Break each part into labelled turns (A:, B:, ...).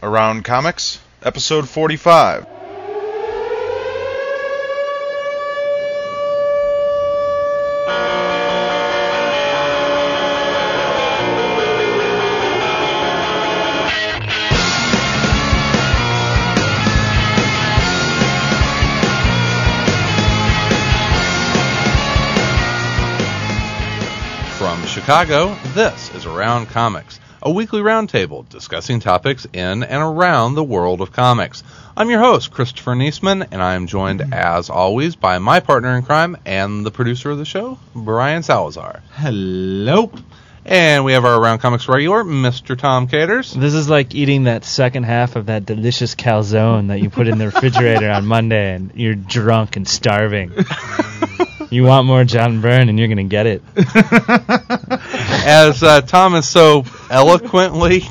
A: Around Comics, episode 45.
B: Chicago, this is Around Comics, a weekly roundtable discussing topics in and around the world of comics. I'm your host, Christopher Niesman, and I am joined, as always, by my partner in crime and the producer of the show, Brian Salazar.
C: Hello.
B: And we have our Around Comics regular, Mr. Tom Caters.
D: This is like eating that second half of that delicious calzone that you put in the refrigerator on Monday and you're drunk and starving. you want more John Byrne and you're going to get it.
B: As uh, Thomas so eloquently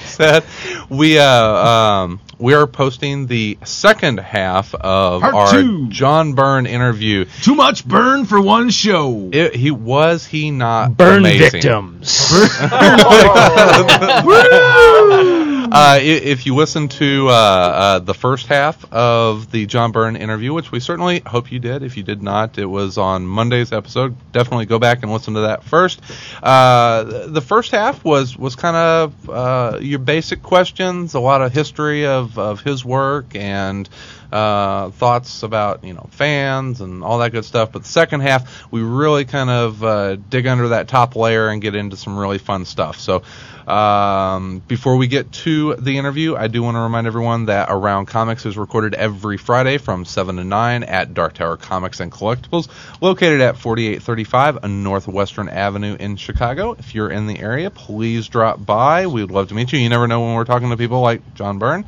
B: said, we uh, um, we are posting the second half of
C: Part
B: our
C: two.
B: John Byrne interview.
C: Too much burn for one show.
B: It, he was he not
D: Burn
B: amazing?
D: victims.
B: Uh, if you listen to uh, uh, the first half of the John Byrne interview, which we certainly hope you did. If you did not, it was on Monday's episode. Definitely go back and listen to that first. Uh, the first half was was kind of uh, your basic questions, a lot of history of, of his work and uh, thoughts about you know fans and all that good stuff. But the second half, we really kind of uh, dig under that top layer and get into some really fun stuff. So. Um, before we get to the interview, I do want to remind everyone that Around Comics is recorded every Friday from 7 to 9 at Dark Tower Comics and Collectibles, located at 4835 on Northwestern Avenue in Chicago. If you're in the area, please drop by. We would love to meet you. You never know when we're talking to people like John Byrne,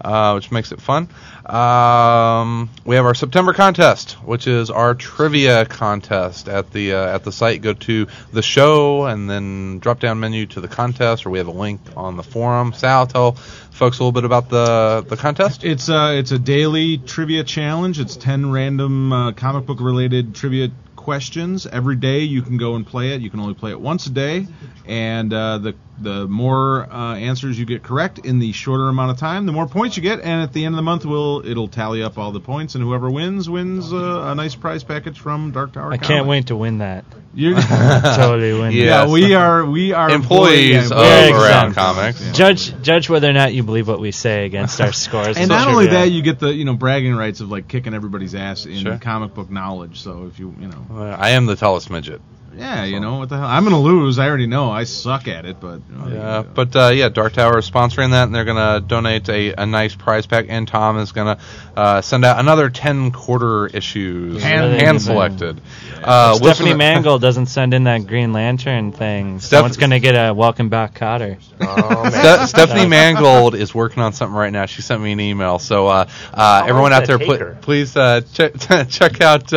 B: uh, which makes it fun. Um, we have our September contest, which is our trivia contest at the uh, at the site. Go to the show and then drop down menu to the contest, or we have a link on the forum. Sal, tell folks a little bit about the the contest.
C: It's a it's a daily trivia challenge. It's ten random uh, comic book related trivia questions every day. You can go and play it. You can only play it once a day, and uh, the the more uh, answers you get correct in the shorter amount of time, the more points you get. And at the end of the month, will it'll tally up all the points, and whoever wins wins uh, a nice prize package from Dark Tower.
D: I can't wait to win that.
C: You're,
D: totally win
B: Yeah.
C: yeah, we are we are
B: Employees
C: yeah,
B: of
D: Yeah,
B: Around. Comics.
C: Yeah.
D: Judge judge whether or not you believe what we say against our scores.
C: And not only that, you get the you know bragging rights of like kicking everybody's ass in
B: Sure.
C: comic book knowledge. So if you you know,
B: Uh, I am the tallest midget.
C: yeah, you know what the hell, I'm gonna lose. I already know. I suck at it, but you
B: Yeah, but uh, yeah, Dark Tower is sponsoring that, and they're gonna donate a, a nice prize pack. And Tom is gonna uh, send out another ten quarter issues,
C: Hand-
B: hand selected. Uh,
D: Stephanie
B: listen-
D: Mangold doesn't send in that Green Lantern thing.
B: Steph-
D: Someone's going to get a welcome back Kotter.
B: Ste- Stephanie Mangold is working on something right now. She sent me an email. So uh, uh, everyone out there, pl- please uh, check check out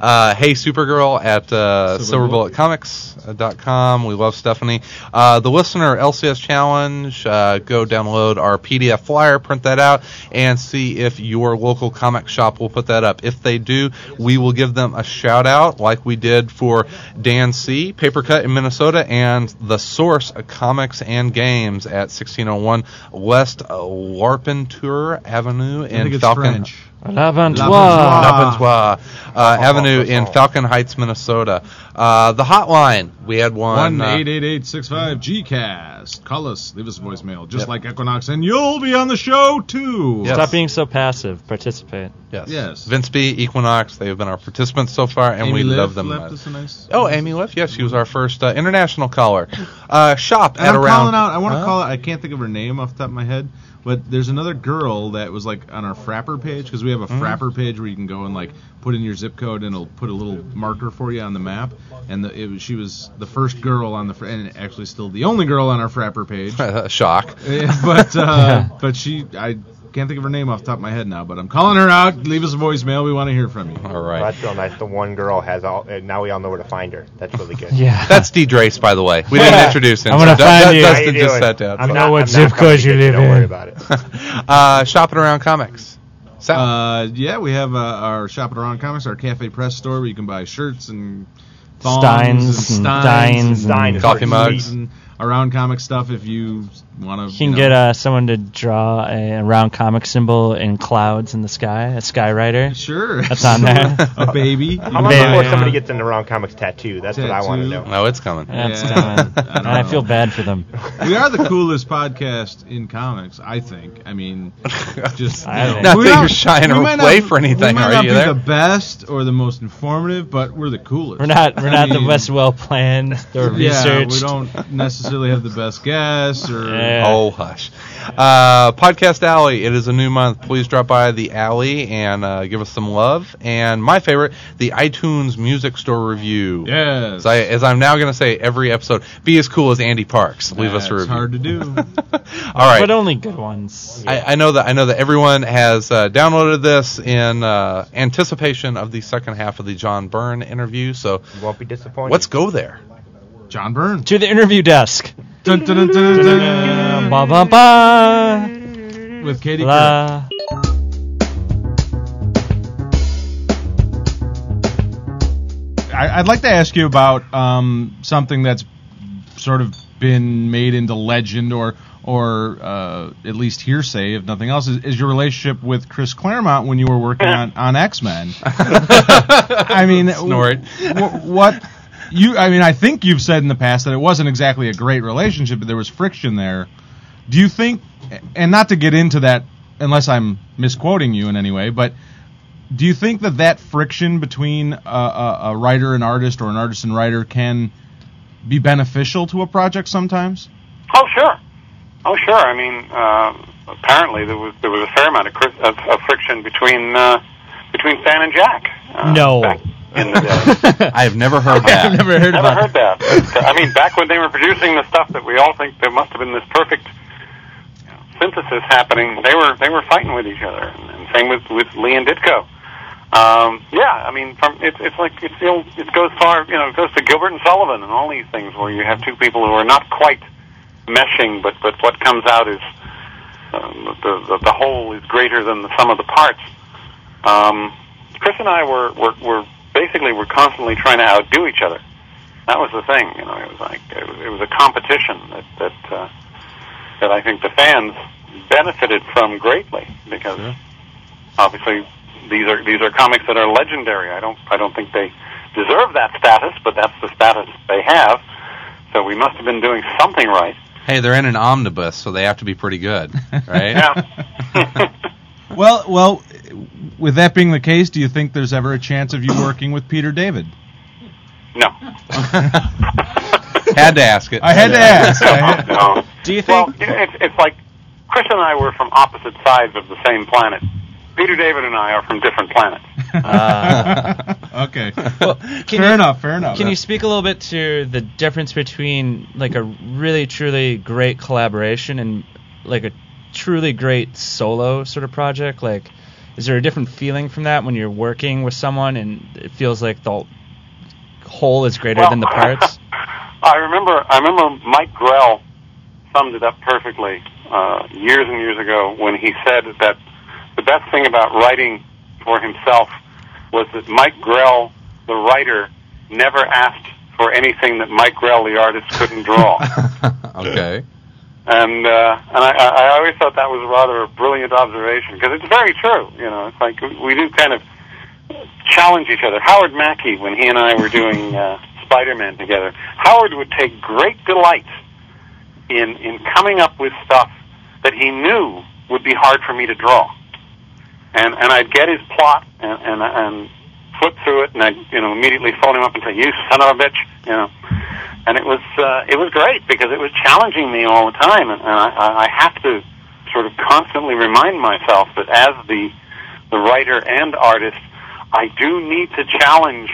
B: uh, Hey Supergirl at uh,
C: Silver Bullet.
B: silverbulletcomics.com. We love Stephanie. Uh, the listener LCS challenge. Uh, go download our PDF flyer, print that out, and see if your local comic shop will put that up. If they do, we will give them a shout out, like we did for Dan C. Papercut in Minnesota, and the Source of Comics and Games at 1601 West Larpenteur Avenue in Falcon.
C: French.
D: L'Aventure.
C: L'Aventure.
B: Lapentois, uh, Avenue in Falcon Heights, Minnesota. Uh, the hotline, we had one.
C: One
B: uh,
C: eight eight eight six five Gcast. Call us. Leave us a voicemail, just like Equinox, and you'll be on the show too.
B: Yes.
D: Stop being so passive. Participate.
B: yes.
C: Yes.
B: Vince B, Equinox, they have been our participants so far, and
C: Amy
B: we
C: Liv
B: love them.
C: Left us a nice.
B: Oh, Amy Liff, yes, she was our first uh, international caller. Uh, shop
C: And
B: at
C: I'm
B: around.
C: calling out. I want to
B: Huh?
C: call it. I can't think of her name off the top of my head, but there's another girl that was like on our Frapper page because we have a
B: Mm-hmm.
C: Frapper page where you can go and like put in your zip code and it'll put a little marker for you on the map. And the, it was, she was the first girl on the fr- and actually still the only girl on our Frapper page.
B: Shock.
C: But uh, but she I can't think of her name off the top of my head now. But I'm calling her out. Leave us a voicemail. We want to hear from you.
B: All right.
E: Well, that's real nice. The one girl has all. Uh, now we all know where to find her. That's really good.
D: Yeah.
B: That's D. Drace, by the way. We didn't introduce him.
D: I'm gonna
B: so
D: find
B: Dustin
D: you.
B: Dustin
E: you
B: just
E: doing?
B: sat down.
E: I'm
D: know
E: not,
D: what
E: I'm
D: zip code you
E: coming to get
D: live
E: Don't worry about it.
B: uh, shopping around comics. Sal.
C: Uh, yeah, we have uh, our shopping Around Comics, our Cafe Press store where you can buy shirts and thongs
D: Steins
C: and
D: and
C: steins
D: Dines
E: Stein
D: and
E: is
B: Coffee mugs.
C: and around comic stuff. If you want to.
D: You can get uh, someone to draw a round comic symbol in clouds in the sky, a skywriter.
C: Sure.
D: That's on there.
C: a baby.
E: How long
D: Maybe.
E: before somebody gets into the round comics tattoo? That's what I want to
C: Tattoo.
E: know.
B: No, it's coming.
D: That's
C: Yeah.
D: coming.
C: I don't
D: and I feel bad for them.
C: we are the coolest podcast in comics, I think. I mean, just
D: I
C: you
D: think-
C: know,
B: Not
C: we
B: that you're shying
C: we
B: away
C: not-
B: for anything,
C: we might
B: are
C: not
B: you
C: be
B: there?
C: the best or the most informative, but we're the coolest.
D: We're not. We're
C: I
D: not the best well planned or
C: Yeah,
D: researched.
C: we don't necessarily have the best guests or.
D: Yeah.
B: Oh hush. Uh, Podcast Alley. It is a new month. Please drop by the alley and uh, give us some love. And my favorite, the iTunes Music Store review.
C: Yes.
B: As, I, as I'm now going to say every episode, be as cool as Andy Parks. Leave us a
C: That's
B: review.
C: hard to do.
B: All right.
D: But only good ones.
B: I, I know that I know that everyone has uh, downloaded this in uh, anticipation of the second half of the John Byrne interview. So
E: You won't be disappointed.
B: let's go there.
C: John Byrne.
D: To the interview desk.
C: Dun, dun, dun, dun, dun.
D: Ba ba ba.
C: With Katie Couric.
D: La.
C: I, I'd like to ask you about um, something that's sort of been made into legend or or uh, at least hearsay, if nothing else, is, is your relationship with Chris Claremont when you were working on, on X Men. I mean,
B: Snort.
C: wh- what you? I mean, I think you've said in the past that it wasn't exactly a great relationship, but there was friction there. Do you think? And not to get into that, unless I'm misquoting you in any way, but do you think that that friction between a, a, a writer and artist or an artist and writer can be beneficial to a project sometimes?
F: Oh, sure. Oh, sure. I mean, uh, apparently there was there was a fair amount of, cri- of, of friction between uh, between Stan and Jack. Uh,
D: No.
F: back in the day.
B: I have never heard that.
D: I've never heard
F: Never heard that. I mean, back when they were producing the stuff that we all think there must have been this perfect synthesis happening, they were they were fighting with each other, and, and same with with Lee and Ditko. Um, yeah, I mean, from it's it's like it's the old, it goes far, you know, it goes to Gilbert and Sullivan and all these things where you have two people who are not quite meshing, but but what comes out is um, the, the the whole is greater than the sum of the parts. Um, Chris and I were, were were basically we were constantly trying to outdo each other. That was the thing, you know. It was like it was, it was a competition that that uh, that I think the fans benefited from greatly because obviously these are these are comics that are legendary. I don't I don't think they deserve that status, but that's the status they have. So we must have been doing something right.
B: Hey, they're in an omnibus, so they have to be pretty good, right?
F: Yeah.
C: Well, well, with that being the case, do you think there's ever a chance of you working with Peter David?
F: no.
B: Had to ask it.
C: I had to ask. I had-
F: no.
D: Do you think?
F: you know, it's, it's like Chris and I were from opposite sides of the same planet. Peter David and I are from different planets. Ah.
C: okay.
D: can
C: fair
D: you-
C: enough. Fair enough.
D: Can you speak a little bit to the difference between like a really truly great collaboration and like a truly great solo sort of project? Like, is there a different feeling from that when you're working with someone and it feels like the whole is greater than the parts?
F: I remember. I remember Mike Grell summed it up perfectly uh, years and years ago when he said that the best thing about writing for himself was that Mike Grell, the writer, never asked for anything that Mike Grell, the artist, couldn't draw.
B: okay.
F: And uh, and I, I always thought that was rather a brilliant observation because it's very true. You know, it's like we- do kind of challenge each other. Howard Mackie, when he and I were doing uh, Spider-Man together, Howard would take great delight in in coming up with stuff that he knew would be hard for me to draw, and and I'd get his plot and and, and flip through it, and I'd you know immediately phone him up and say, "You son of a bitch," you know and it was uh, it was great because it was challenging me all the time, and, and I, I have to sort of constantly remind myself that as the the writer and artist, I do need to challenge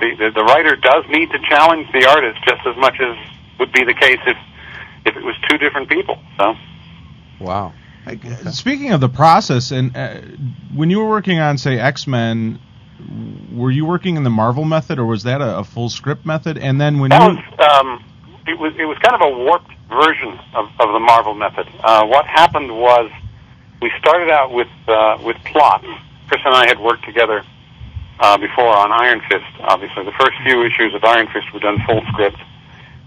F: the, the the writer does need to challenge the artist just as much as would be the case if if it was two different people. So
B: Wow.
C: Speaking of the process, and uh, when you were working on, say, X Men, were you working in the Marvel method, or was that a, a full script method? And then when
F: that
C: you
F: was um, it was it was kind of a warped version of, of the Marvel method. Uh, what happened was we started out with uh, with plots. Chris and I had worked together uh, before on Iron Fist. Obviously, the first few issues of Iron Fist were done full script,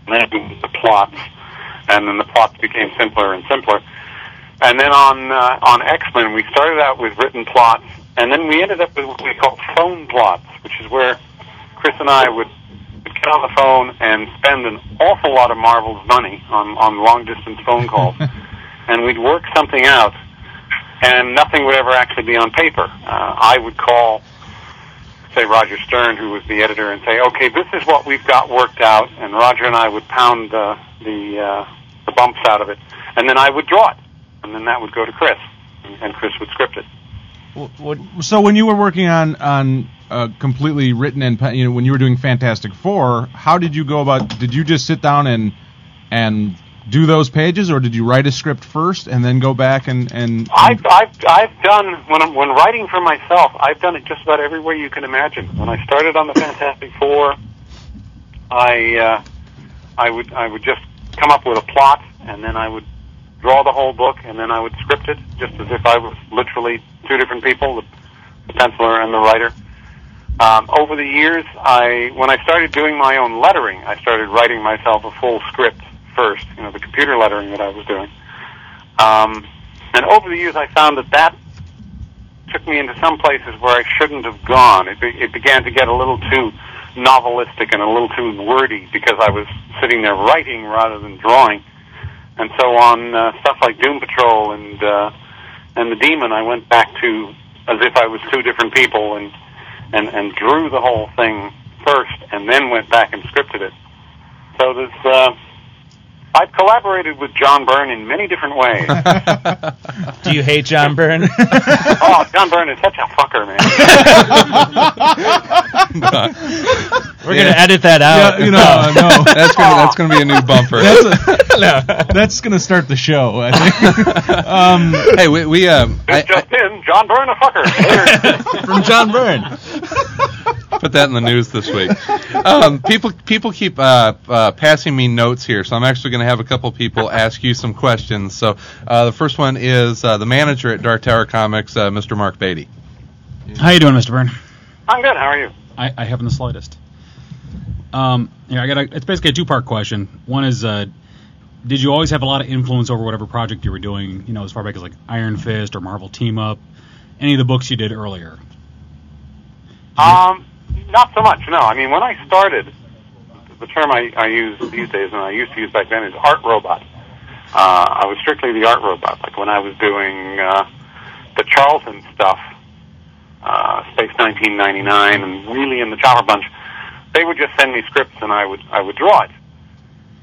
F: and then the plots. and then the plots became simpler and simpler. And then on uh, on X Men, we started out with written plots, and then we ended up with what we call phone plots, which is where Chris and I would, would get on the phone and spend an awful lot of Marvel's money on on long distance phone calls, and we'd work something out, and nothing would ever actually be on paper. Uh, I would call say Roger Stern, who was the editor, and say, "Okay, this is what we've got worked out," and Roger and I would pound uh, the uh, the bumps out of it, and then I would draw it, and then that would go to Chris, and, and Chris would script it.
C: What, so when you were working on on uh, completely written and you know when you were doing Fantastic Four, how did you go about? Did you just sit down and and do those pages, or did you write a script first and then go back and and?
F: I've I've I've done when I'm, when writing for myself, I've done it just about every way you can imagine. When I started on the Fantastic Four, I uh, I would I would just come up with a plot, and then I would draw the whole book, and then I would script it, just as if I was literally two different people, the, the penciler and the writer. Um, over the years, I when I started doing my own lettering, I started writing myself a full script first, you know, the computer lettering that I was doing. Um, and over the years, I found that that took me into some places where I shouldn't have gone. It, be, it began to get a little too novelistic and a little too wordy because I was sitting there writing rather than drawing. And so on uh, stuff like Doom Patrol and uh, and the Demon, I went back to as if I was two different people and and and drew the whole thing first, and then went back and scripted it. So there's uh, I've collaborated with John Byrne in many different ways.
D: Do you hate John Byrne?
F: oh, John Byrne is such a fucker, man.
D: We're gonna edit that out.
C: Yeah, you know, uh, no,
B: That's gonna that's gonna be a new bumper.
C: that's a, that's gonna start the show. I think. um,
B: hey, we, we um, I,
F: It's just in John Byrne a fucker.
D: from John Byrne.
B: I put that in the news this week. Um, people people keep uh, uh, passing me notes here, so I'm actually going to have a couple people ask you some questions. So uh, the first one is uh, the manager at Dark Tower Comics, uh, Mr. Mark Beatty.
G: How you doing, Mr. Byrne?
F: I'm good. How are you?
G: I, I haven't the slightest. Um, yeah, I got. A, it's basically a two-part question. One is, uh, did you always have a lot of influence over whatever project you were doing? You know, as far back as like Iron Fist or Marvel Team Up, any of the books you did earlier.
F: Um, not so much. No, I mean when I started, the term I, I use these days and I used to use back then is art robot. Uh, I was strictly the art robot. Like when I was doing uh, the Charlton stuff, uh, Space 1999, and Wheelie and the Chopper Bunch, they would just send me scripts and I would I would draw it.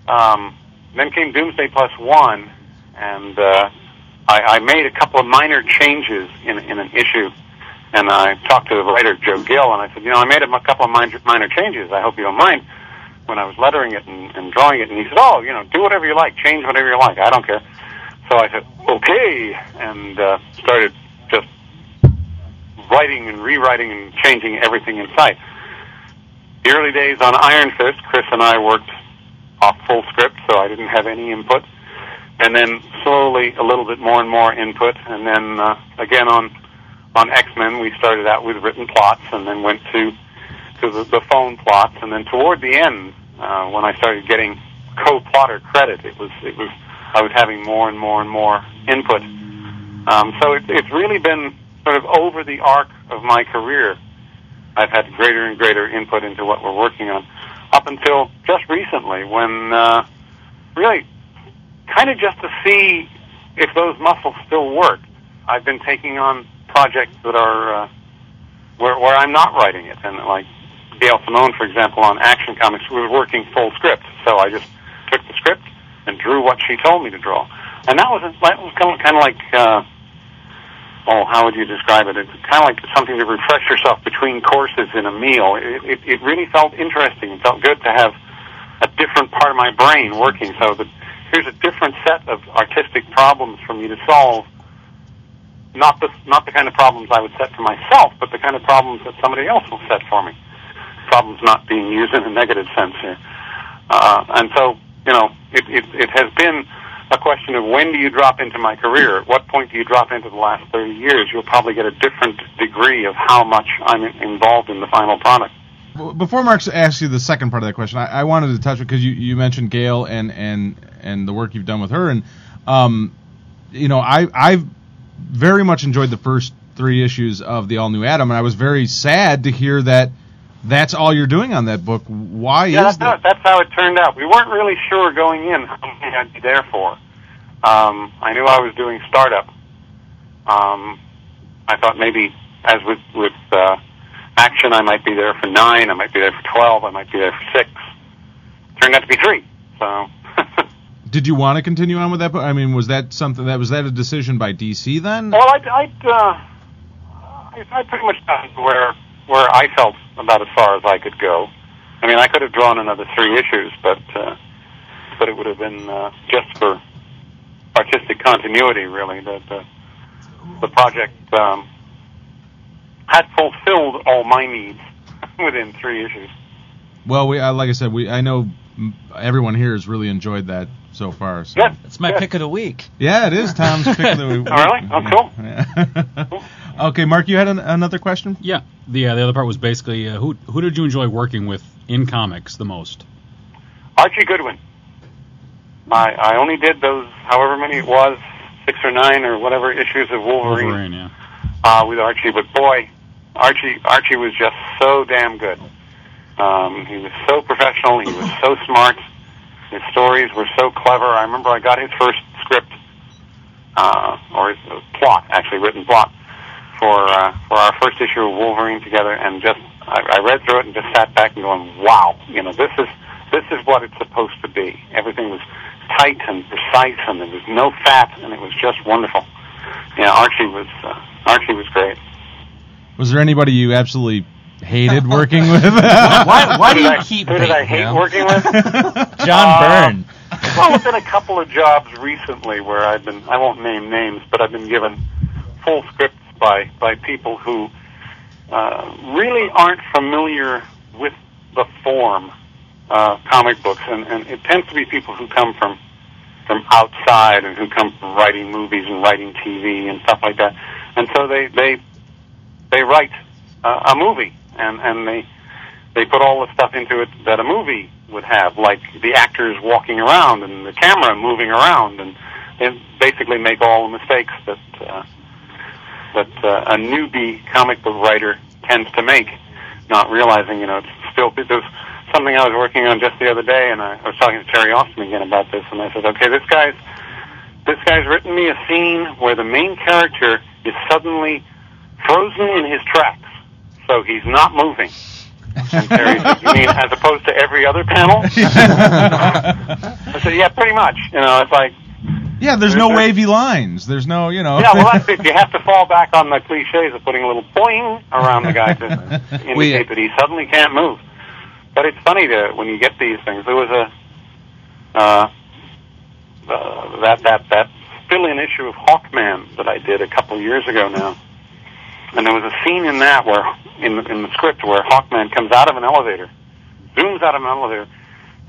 F: Um, then came Doomsday Plus One, and uh, I, I made a couple of minor changes in in an issue and I talked to the writer Joe Gill, and I said, you know, I made a couple of minor, minor changes. I hope you don't mind when I was lettering it and, and drawing it. And he said, oh, you know, do whatever you like, change whatever you like. I don't care. So I said, okay, and uh, started just writing and rewriting and changing everything in sight. The early days on Iron Fist, Chris and I worked off full script, so I didn't have any input. And then slowly, a little bit more and more input, and then uh, again on on X Men, we started out with written plots, and then went to to the, the phone plots, and then toward the end, uh, when I started getting co-plotter credit, it was it was I was having more and more and more input. Um, so it, it's really been sort of over the arc of my career, I've had greater and greater input into what we're working on, up until just recently, when uh, really kind of just to see if those muscles still work. I've been taking on projects that are uh, where where I'm not writing it, and like Gail Simone, for example, on Action Comics, we were working full script, so I just took the script and drew what she told me to draw, and that was that was kind of kind of like. Uh, Oh, how would you describe it? It's kind of like something to refresh yourself between courses in a meal. It, it, it really felt interesting. It felt good to have a different part of my brain working. So that here's a different set of artistic problems for me to solve not the not the kind of problems I would set for myself, but the kind of problems that somebody else will set for me. Problems not being used in a negative sense here, uh, and so you know it, it it has been a question of when do you drop into my career? At what point do you drop into the last thirty years? You'll probably get a different degree of how much I'm involved in the final product.
C: Before Mark asks you the second part of that question, I, I wanted to touch because you, you mentioned Gail and and and the work you've done with her. And um, you know, I I've very much enjoyed the first three issues of the all new Atom, and I was very sad to hear that that's all you're doing on that book. Why
F: Yeah,
C: is
F: that's how,
C: that?
F: that's how it turned out. We weren't really sure going in how many I'd be there for. Um, I knew I was doing startup. Um, I thought maybe, as with with uh, action, I might be there for nine. I might be there for twelve. I might be there for six. Turned out to be three. So.
C: Did you want to continue on with that? I mean, was that something that was that a decision by DC then?
F: Well, I'd, I'd, uh, I, I pretty much got where where I felt about as far as I could go. I mean, I could have drawn another three issues, but uh, but it would have been uh, just for artistic continuity, really. That the, the project um, had fulfilled all my needs within three issues.
C: Well, we uh, like I said, we I know everyone here has really enjoyed that so far. So.
F: Good.
D: It's my
F: Good.
D: pick of the week.
C: Yeah, it is Tom's pick of the week.
F: Oh, really? Oh, cool.
C: Yeah. okay, Mark, you had an, another question?
G: Yeah. The uh, the other part was basically uh, who who did you enjoy working with in comics the most?
F: Archie Goodwin. I I only did those however many it was, six or nine or whatever issues of Wolverine.
G: Wolverine, yeah.
F: uh, with Archie, but boy, Archie Archie was just so damn good. Um, he was so professional. He was so smart. His stories were so clever. I remember I got his first script, uh, or his uh, plot, actually written plot, for uh, for our first issue of Wolverine together, and just I, I read through it and just sat back and going, "Wow, you know, this is this is what it's supposed to be." Everything was tight and precise, and there was no fat, and it was just wonderful. Yeah, Archie was uh, Archie was great.
C: Was there anybody you absolutely hated working with?
B: Why, why
F: Who
B: do you
F: I,
B: keep
F: who did I hate
B: him?
F: working with?
D: John
F: Uh,
D: Byrne.
F: well, there's been a couple of jobs recently where I've been, I won't name names, but I've been given full scripts by, by people who uh, really aren't familiar with the form uh, comic books, and, and it tends to be people who come from from outside and who come from writing movies and writing TV and stuff like that, and so they they they write uh, a movie and and they they put all the stuff into it that a movie would have, like the actors walking around and the camera moving around, and and basically make all the mistakes that uh, that uh, a newbie comic book writer tends to make, not realizing you know it's still there's something I was working on just the other day, and I, I was talking to Terry Austin again about this, and I said, okay, this guy's this guy's written me a scene where the main character is suddenly frozen in his tracks, so he's not moving. And Terry said, "You mean as opposed to every other panel?" I said, "Yeah, pretty much. You know, it's like,
C: yeah, there's no wavy lines. There's no, you know.
F: yeah, well, that's it. You have to fall back on the cliches of putting a little boing around the guy to indicate
B: We-
F: that he suddenly can't move. But it's funny to when you get these things. There was a uh, uh, that that that fill-in issue of Hawkman that I did a couple years ago now, and there was a scene in that where in the, in the script where Hawkman comes out of an elevator, zooms out of an elevator,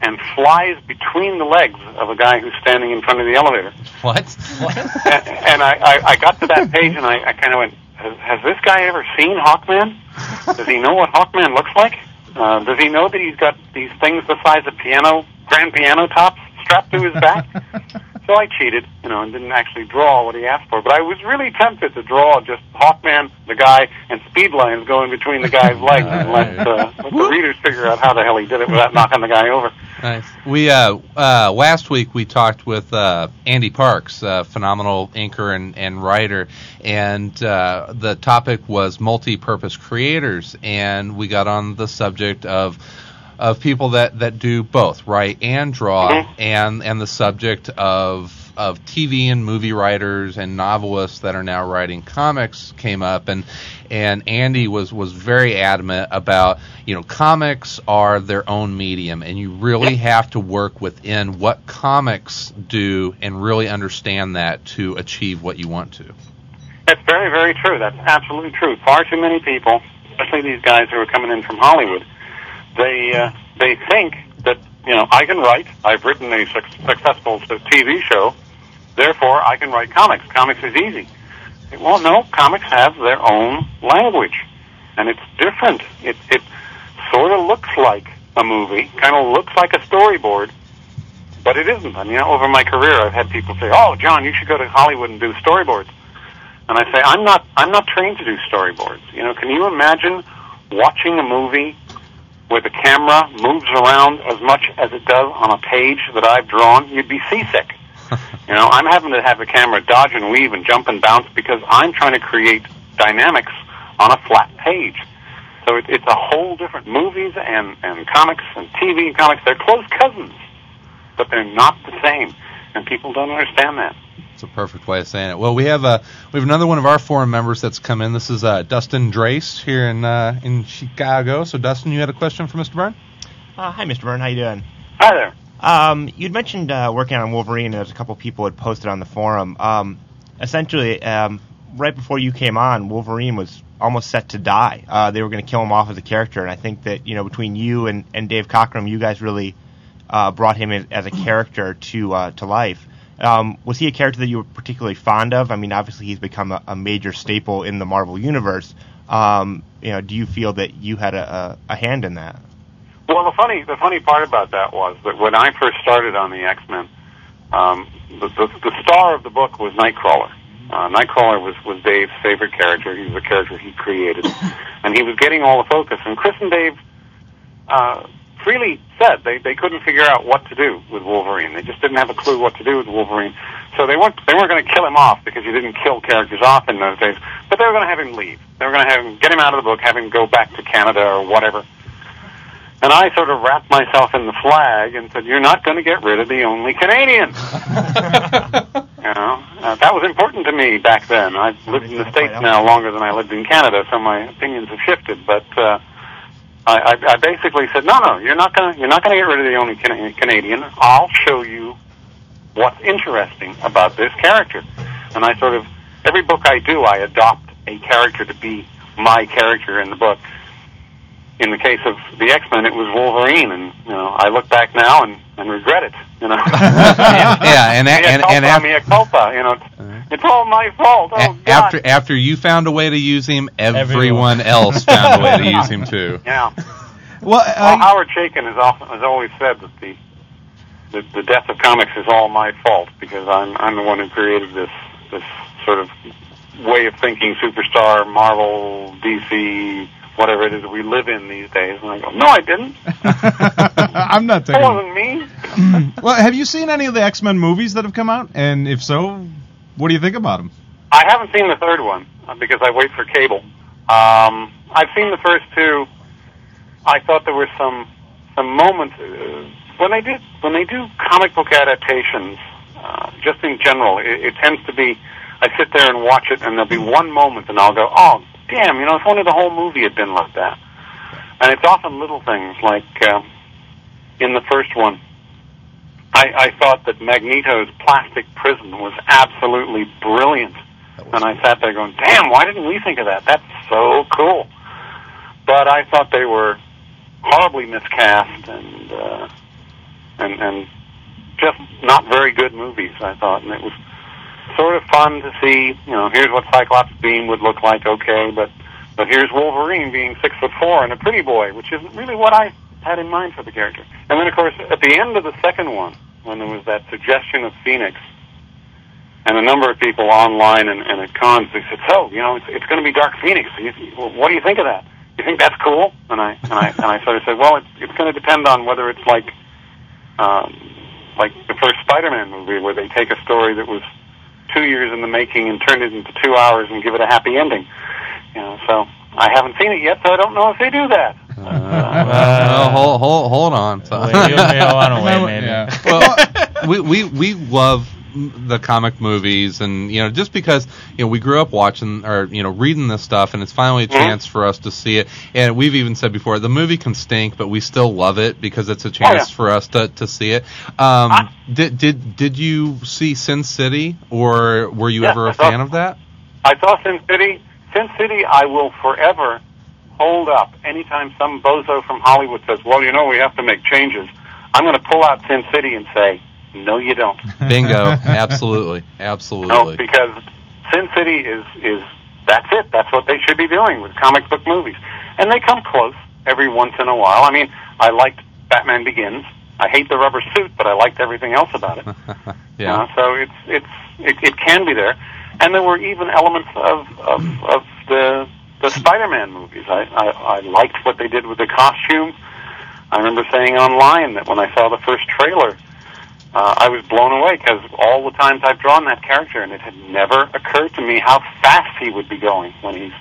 F: and flies between the legs of a guy who's standing in front of the elevator.
B: What?
F: and, and I, I, I got to that page and I, I kind of went, has, has this guy ever seen Hawkman? Does he know what Hawkman looks like? Uh, does he know that he's got these things the size of piano, grand piano tops strapped to his back? So I cheated, you know, and didn't actually draw what he asked for. But I was really tempted to draw just Hawkman, the guy, and speed lines going between the guy's legs and let, uh, let the readers figure out how the hell he did it without knocking the guy over.
B: Nice. We uh, uh, last week we talked with uh, Andy Parks, uh, phenomenal inker and, and writer, and uh, the topic was multi-purpose creators, and we got on the subject of of people that, that do both write and draw,
F: Mhm.
B: and and the subject of of TV and movie writers and novelists that are now writing comics came up, and and Andy was was very adamant about you know comics are their own medium, and you really have to work within what comics do and really understand that to achieve what you want to.
F: That's very, very true. That's absolutely true. Far too many people, especially these guys who are coming in from Hollywood, they uh, they think that you know I can write. I've written a suc- successful TV show, therefore I can write comics. Comics is easy. Well, no, comics have their own language, and it's different. It it sort of looks like a movie, kind of looks like a storyboard, but it isn't. I mean, over my career, I've had people say, "Oh, John, you should go to Hollywood and do storyboards." And I say, "I'm not. I'm not trained to do storyboards. You know, can you imagine watching a movie where the camera moves around as much as it does on a page that I've drawn? You'd be seasick." You know, I'm having to have the camera dodge and weave and jump and bounce because I'm trying to create dynamics on a flat page. So it, it's a whole different movies and and comics and TV and comics. They're close cousins, but they're not the same, and people don't understand that.
B: It's a perfect way of saying it. Well, we have uh, we have another one of our forum members that's come in. This is uh, Dustin Drace here in uh, in Chicago. So, Dustin, you had a question for Mr. Byrne?
H: Uh, hi, Mr. Byrne. How you doing?
F: Hi there.
H: Um, you'd mentioned uh, working on Wolverine. And there's a couple people had posted on the forum. Um, essentially, um, right before you came on, Wolverine was almost set to die. Uh, they were going to kill him off as a character, and I think that you know between you and, and Dave Cockrum, you guys really uh, brought him in, as a character to uh, to life. Um, was he a character that you were particularly fond of? I mean, obviously he's become a, a major staple in the Marvel universe. Um, you know, do you feel that you had a, a, a hand in that?
F: Well, the funny the funny part about that was that when I first started on the X Men, um, the, the the star of the book was Nightcrawler. Uh, Nightcrawler was was Dave's favorite character. He was a character he created, and he was getting all the focus. And Chris and Dave uh, freely said they they couldn't figure out what to do with Wolverine. They just didn't have a clue what to do with Wolverine. So they weren't they weren't going to kill him off because you didn't kill characters off in those days. But they were going to have him leave. They were going to have him get him out of the book, have him go back to Canada or whatever. And I sort of wrapped myself in the flag and said, "You're not going to get rid of the only Canadian." you know, uh, that was important to me back then. I've lived in the states now longer than I lived in Canada, so my opinions have shifted. But uh, I, I, I basically said, "No, no, you're not to you're not to get rid of the only Can- Canadian. I'll show you what's interesting about this character." And I sort of every book I do, I adopt a character to be my character in the book in the case of the X Men, it was Wolverine, and you know, I look back now and, and regret it. You know,
B: yeah, and
F: mea
B: and
F: culpa,
B: and after,
F: mea culpa. You know, it's, it's all my fault. Oh
B: a-
F: God.
B: after after you found a way to use him, everyone,
D: Everyone.
B: else found a way to use him too.
F: yeah.
C: Well,
F: Well,
C: I,
F: Howard Chaykin has often has always said that the, the the death of comics is all my fault because I'm I'm the one who created this this sort of way of thinking, superstar, Marvel, DC, whatever it is we live in these days. And I go, no, I didn't.
C: I'm not
F: That
C: taking.
F: wasn't me.
C: Well, have you seen any of the X Men movies that have come out? And if so, what do you think about them?
F: I haven't seen the third one uh, because I wait for cable. Um, I've seen the first two. I thought there were some some moments uh, when they do when they do comic book adaptations. Uh, just in general, it, it tends to be. I sit there and watch it, and there'll be one moment, and I'll go, "Oh, damn! You know, if only the whole movie had been like that." And it's often little things like uh, in the first one. I, I thought that Magneto's plastic prison was absolutely brilliant. And I sat there going, damn, why didn't we think of that? That's so cool. But I thought they were horribly miscast and, uh, and, and just not very good movies, I thought. And it was sort of fun to see, you know, here's what Cyclops Beam would look like, okay, but, but here's Wolverine being six foot four and a pretty boy, which isn't really what I had in mind for the character. And then, of course, at the end of the second one, when there was that suggestion of Phoenix, and a number of people online and, and at cons, they said, "So, you know, it's, it's going to be Dark Phoenix. You, what do you think of that? You think that's cool?" And I and I and I sort of said, "Well, it's it's going to depend on whether it's like, um, like the first Spider-Man movie, where they take a story that was two years in the making and turn it into two hours and give it a happy ending. You know, so I haven't seen it yet, so I don't know if they do that.
B: Uh, well, hold, hold, hold on. So-
D: Wait, you may want to wait, maybe.
C: Yeah.
B: well, we, we we love the comic movies, and you know, just because you know we grew up watching or you know reading this stuff, and it's finally a chance for us to see it. And we've even said before, the movie can stink, but we still love it because it's a chance
F: yeah.
B: for us to, to see it. Um, did did did you see Sin City, or were you ever a
F: saw-
B: fan of that?
F: I saw Sin City. Sin City, I will forever hold up. Anytime some bozo from Hollywood says, "Well, you know, we have to make changes," I'm going to pull out Sin City and say, "No, you don't."
B: Bingo! absolutely, Absolutely.
F: No, because Sin City is is that's it. That's what they should be doing with comic book movies, and they come close every once in a while. I mean, I liked Batman Begins. I hate the rubber suit, but I liked everything else about it.
B: yeah.
F: Uh, so it's it's it, it can be there, and there were even elements of of, of the the Spider-Man movies. I, I I liked what they did with the costume. I remember saying online that when I saw the first trailer, uh, I was blown away because all the times I've drawn that character, and it had never occurred to me how fast he would be going when he's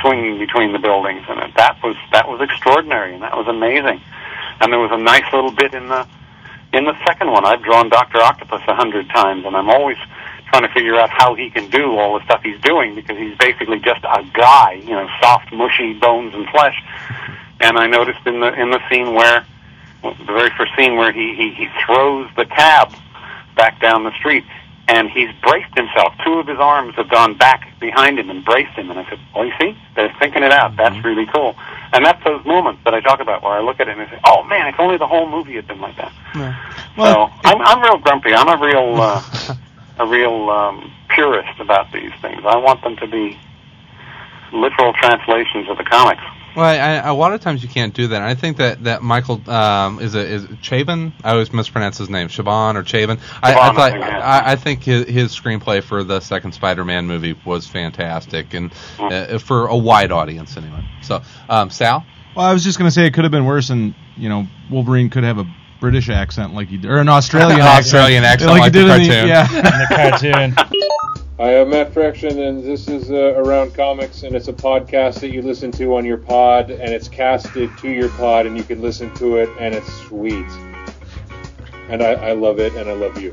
F: swinging between the buildings, and that was that was extraordinary, and that was amazing. And there was a nice little bit in the in the second one. I've drawn Doctor Octopus a hundred times, and I'm always trying to figure out how he can do all the stuff he's doing because he's basically just a guy, you know, soft, mushy bones and flesh. And I noticed in the in the scene where the very first scene where he he, he throws the cab back down the street and he's braced himself. Two of his arms have gone back behind him and braced him. And I said, "Oh, you see, they're thinking it out. That's really cool." And that's those moments that I talk about where I look at it and I say, "Oh man, if only the whole movie had been like that."
C: Well,
F: so I'm I'm real grumpy. I'm a real uh, a real um, purist about these things. I want them to be literal translations of the comics.
B: Well, I, I, a lot of times you can't do that. I think that that Michael um, is it is it Chabon. I always mispronounce his name, Chabon or Chabon. I, I
F: I
B: thought
F: think.
B: I, I think his, his screenplay for the second Spider-Man movie was fantastic, and uh, for a wide audience anyway. So, um, Sal,
C: Well, I was just gonna say it could have been worse, and you know, Wolverine could have a British accent like he did, or an Australian
B: An
C: accent,
B: Australian accent
C: like,
B: like
C: he
B: the
C: did in
B: cartoon.
C: yeah.
D: the cartoon.
I: Hi, I'm Matt Fraction, and this is uh, Around Comics, and it's a podcast that you listen to on your pod, and it's casted to your pod, and you can listen to it, and it's sweet. And I, I love it, and I love you.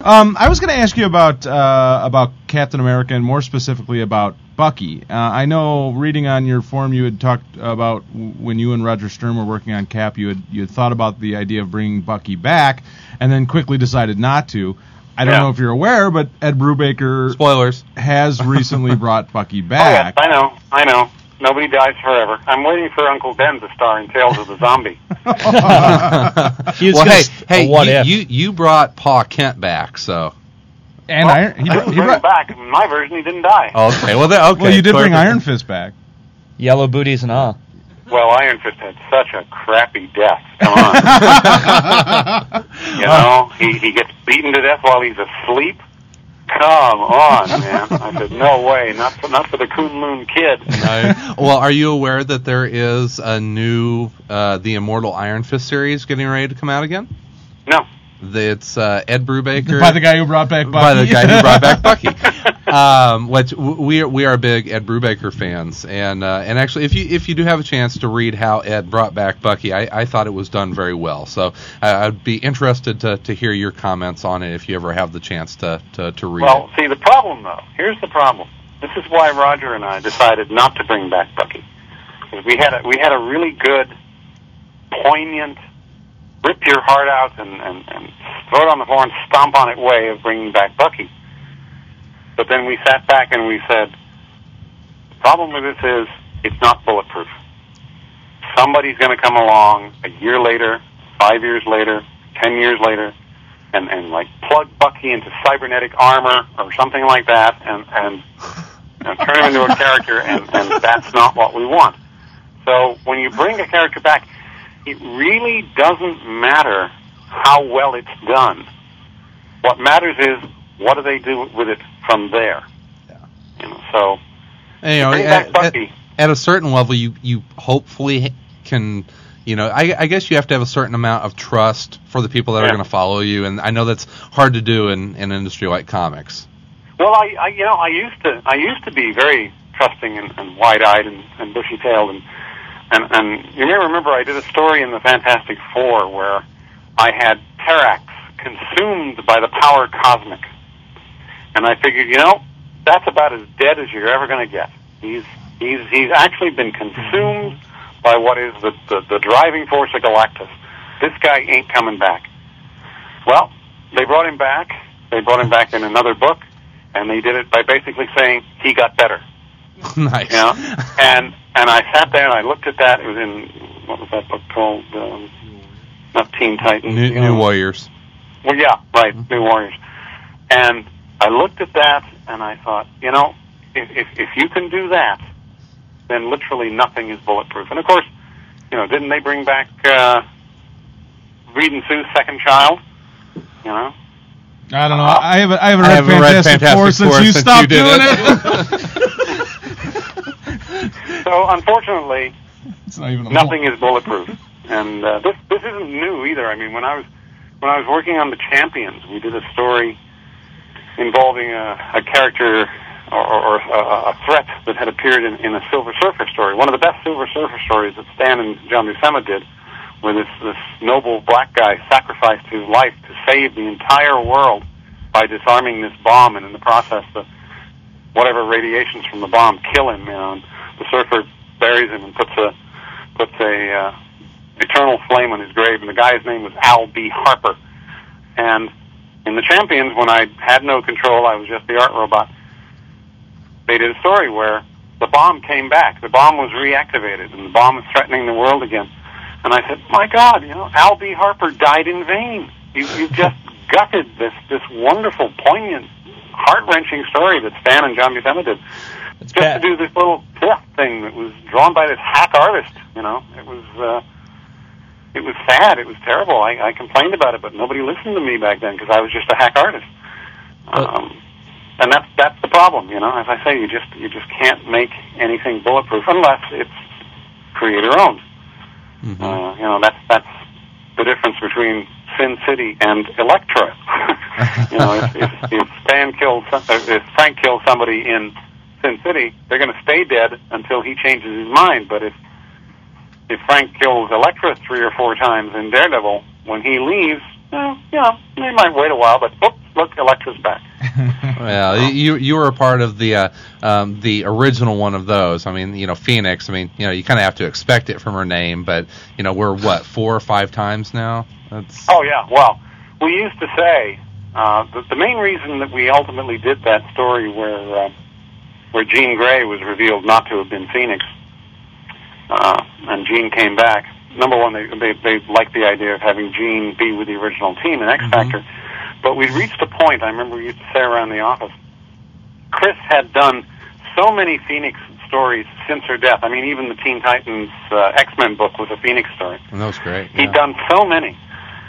C: Um, I was going to ask you about uh, about Captain America and more specifically about Bucky. Uh, I know reading on your forum you had talked about when you and Roger Stern were working on Cap, you had you had thought about the idea of bringing Bucky back, and then quickly decided not to. I don't
F: Yeah.
C: know if you're aware, but Ed Brubaker
B: spoilers.
C: has recently brought Bucky
F: Oh yes,
C: back.
F: I know, I know. Nobody dies forever. I'm waiting for Uncle Ben to star in Tales of the Zombie.
D: He was
B: well, hey, hey,
D: what
B: you,
D: if?
B: you you brought Pa Kent back, so
C: and
F: well,
C: Iron, he, br- he brought,
F: him back. In my version, he didn't die.
B: okay. Well, then, okay.
C: well, you did bring Iron Fist back.
D: Yellow booties and all.
F: Well, Iron Fist had such a crappy death. Come on. you know, he, he gets beaten to death while he's asleep. Come on, man. I said, no way. Not for, not for the Kunlun kid.
B: No. well, are you aware that there is a new uh, the Immortal Iron Fist series getting ready to come out again?
F: No.
B: It's uh, Ed Brubaker
C: By the guy who brought back Bucky.
B: by the guy who brought back Bucky. Um, which we are we are big Ed Brubaker fans, and uh, and actually, if you if you do have a chance to read how Ed brought back Bucky, I, I thought it was done very well. So uh, I'd be interested to, to hear your comments on it if you ever have the chance to to, to read
F: Well, see, the problem, though, here's the problem. This is why Roger and I decided not to bring back Bucky. we had a, we had a really good, poignant, rip your heart out and, and, and throw it on the and stomp on it way of bringing back Bucky. But then we sat back and we said, the problem with this is it's not bulletproof. Somebody's going to come along a year later, five years later, ten years later, and, and like plug Bucky into cybernetic armor or something like that, and and, and turn him into a character, and, and that's not what we want. So when you bring a character back, it really doesn't matter how well it's done. What matters is what do they do with it from there. You know, so
B: And, you know,
F: bring
B: at,
F: back
B: at,
F: Bucky.
B: at a certain level, you you hopefully can. You know, I, I guess you have to have a certain amount of trust for the people that are going to follow you, and I know that's hard to do in, in an industry like comics.
F: Well, I, I you know I used to I used to be very trusting and, and wide-eyed and, and bushy-tailed and, and and you may remember I did a story in the Fantastic Four where I had Terrax consumed by the power cosmic, and I figured you know that's about as dead as you're ever going to get. He's he's he's actually been consumed by what is the, the the driving force of Galactus. This guy ain't coming back. Well, they brought him back. They brought him back in another book, and they did it by basically saying he got better.
B: nice.
F: You know, and and I sat there and I looked at that. It was in what was that book called? Um, not Teen Titans.
B: New,
F: you
B: New
F: know.
B: Warriors.
F: Well, yeah, right, New Warriors. And I looked at that and I thought, you know, if if, if you can do that, then literally nothing is bulletproof. And of course, you know, didn't they bring back uh, Reed and Sue's second child. You know,
C: I don't know. I haven't I haven't
B: I
C: read
B: haven't read
C: Fantastic,
B: Fantastic
C: Four since
B: Four
C: you
B: since
C: stopped
B: you
C: doing
B: it.
C: it.
F: so unfortunately,
C: it's not even a
F: nothing is bulletproof, and uh, this this isn't new either. I mean, when I was when I was working on the Champions, we did a story involving a, a character or, or a, a threat that had appeared in, in a Silver Surfer story. One of the best Silver Surfer stories that Stan and John Buscema did, where this this noble black guy sacrificed his life to save the entire world by disarming this bomb, and in the process, the whatever radiations from the bomb kill him. You know, and the Surfer buries him and puts a puts a uh, eternal flame on his grave, and the guy's name was Al B. Harper. And in the Champions, when I had no control, I was just the art robot. They did a story where the bomb came back. The bomb was reactivated, and the bomb was threatening the world again. And I said, "My God, you know, Al B. Harper died in vain. You, you've just gutted this this wonderful, poignant, heart wrenching story that Stan and John Buscema did."
D: It's
F: just
D: bad.
F: to do this little plot thing that was drawn by this hack artist. You know, it was uh, it was sad. It was terrible. I, I complained about it, but nobody listened to me back then because I was just a hack artist. Um, and that's that's the problem. You know, as I say, you just you just can't make anything bulletproof unless it's creator owned.
B: Mhm.
F: Uh, you know, that's that's the difference between Sin City and Elektra. you know, if, if, if Stan killed uh, if Frank kills somebody in Sin City, they're going to stay dead until he changes his mind. But if if Frank kills Elektra three or four times in Daredevil, when he leaves, well, yeah, they might wait a while, but oops, look, Elektra's back.
B: Well, you you were a part of the uh, um, the original one of those. I mean, you know, Phoenix. I mean, you know, you kind of have to expect it from her name, but you know, we're what four or five times now. That's
F: Oh yeah, well, we used to say uh, the, the main reason that we ultimately did that story where uh, where Jean Grey was revealed not to have been Phoenix, uh, and Jean came back. Number one, they, they they liked the idea of having Jean be with the original team in X Factor, but we reached a point. I remember we used to say around the office, Chris had done so many Phoenix stories since her death. I mean, even the Teen Titans uh, X Men book was a Phoenix story.
B: that was great.
F: He'd done so many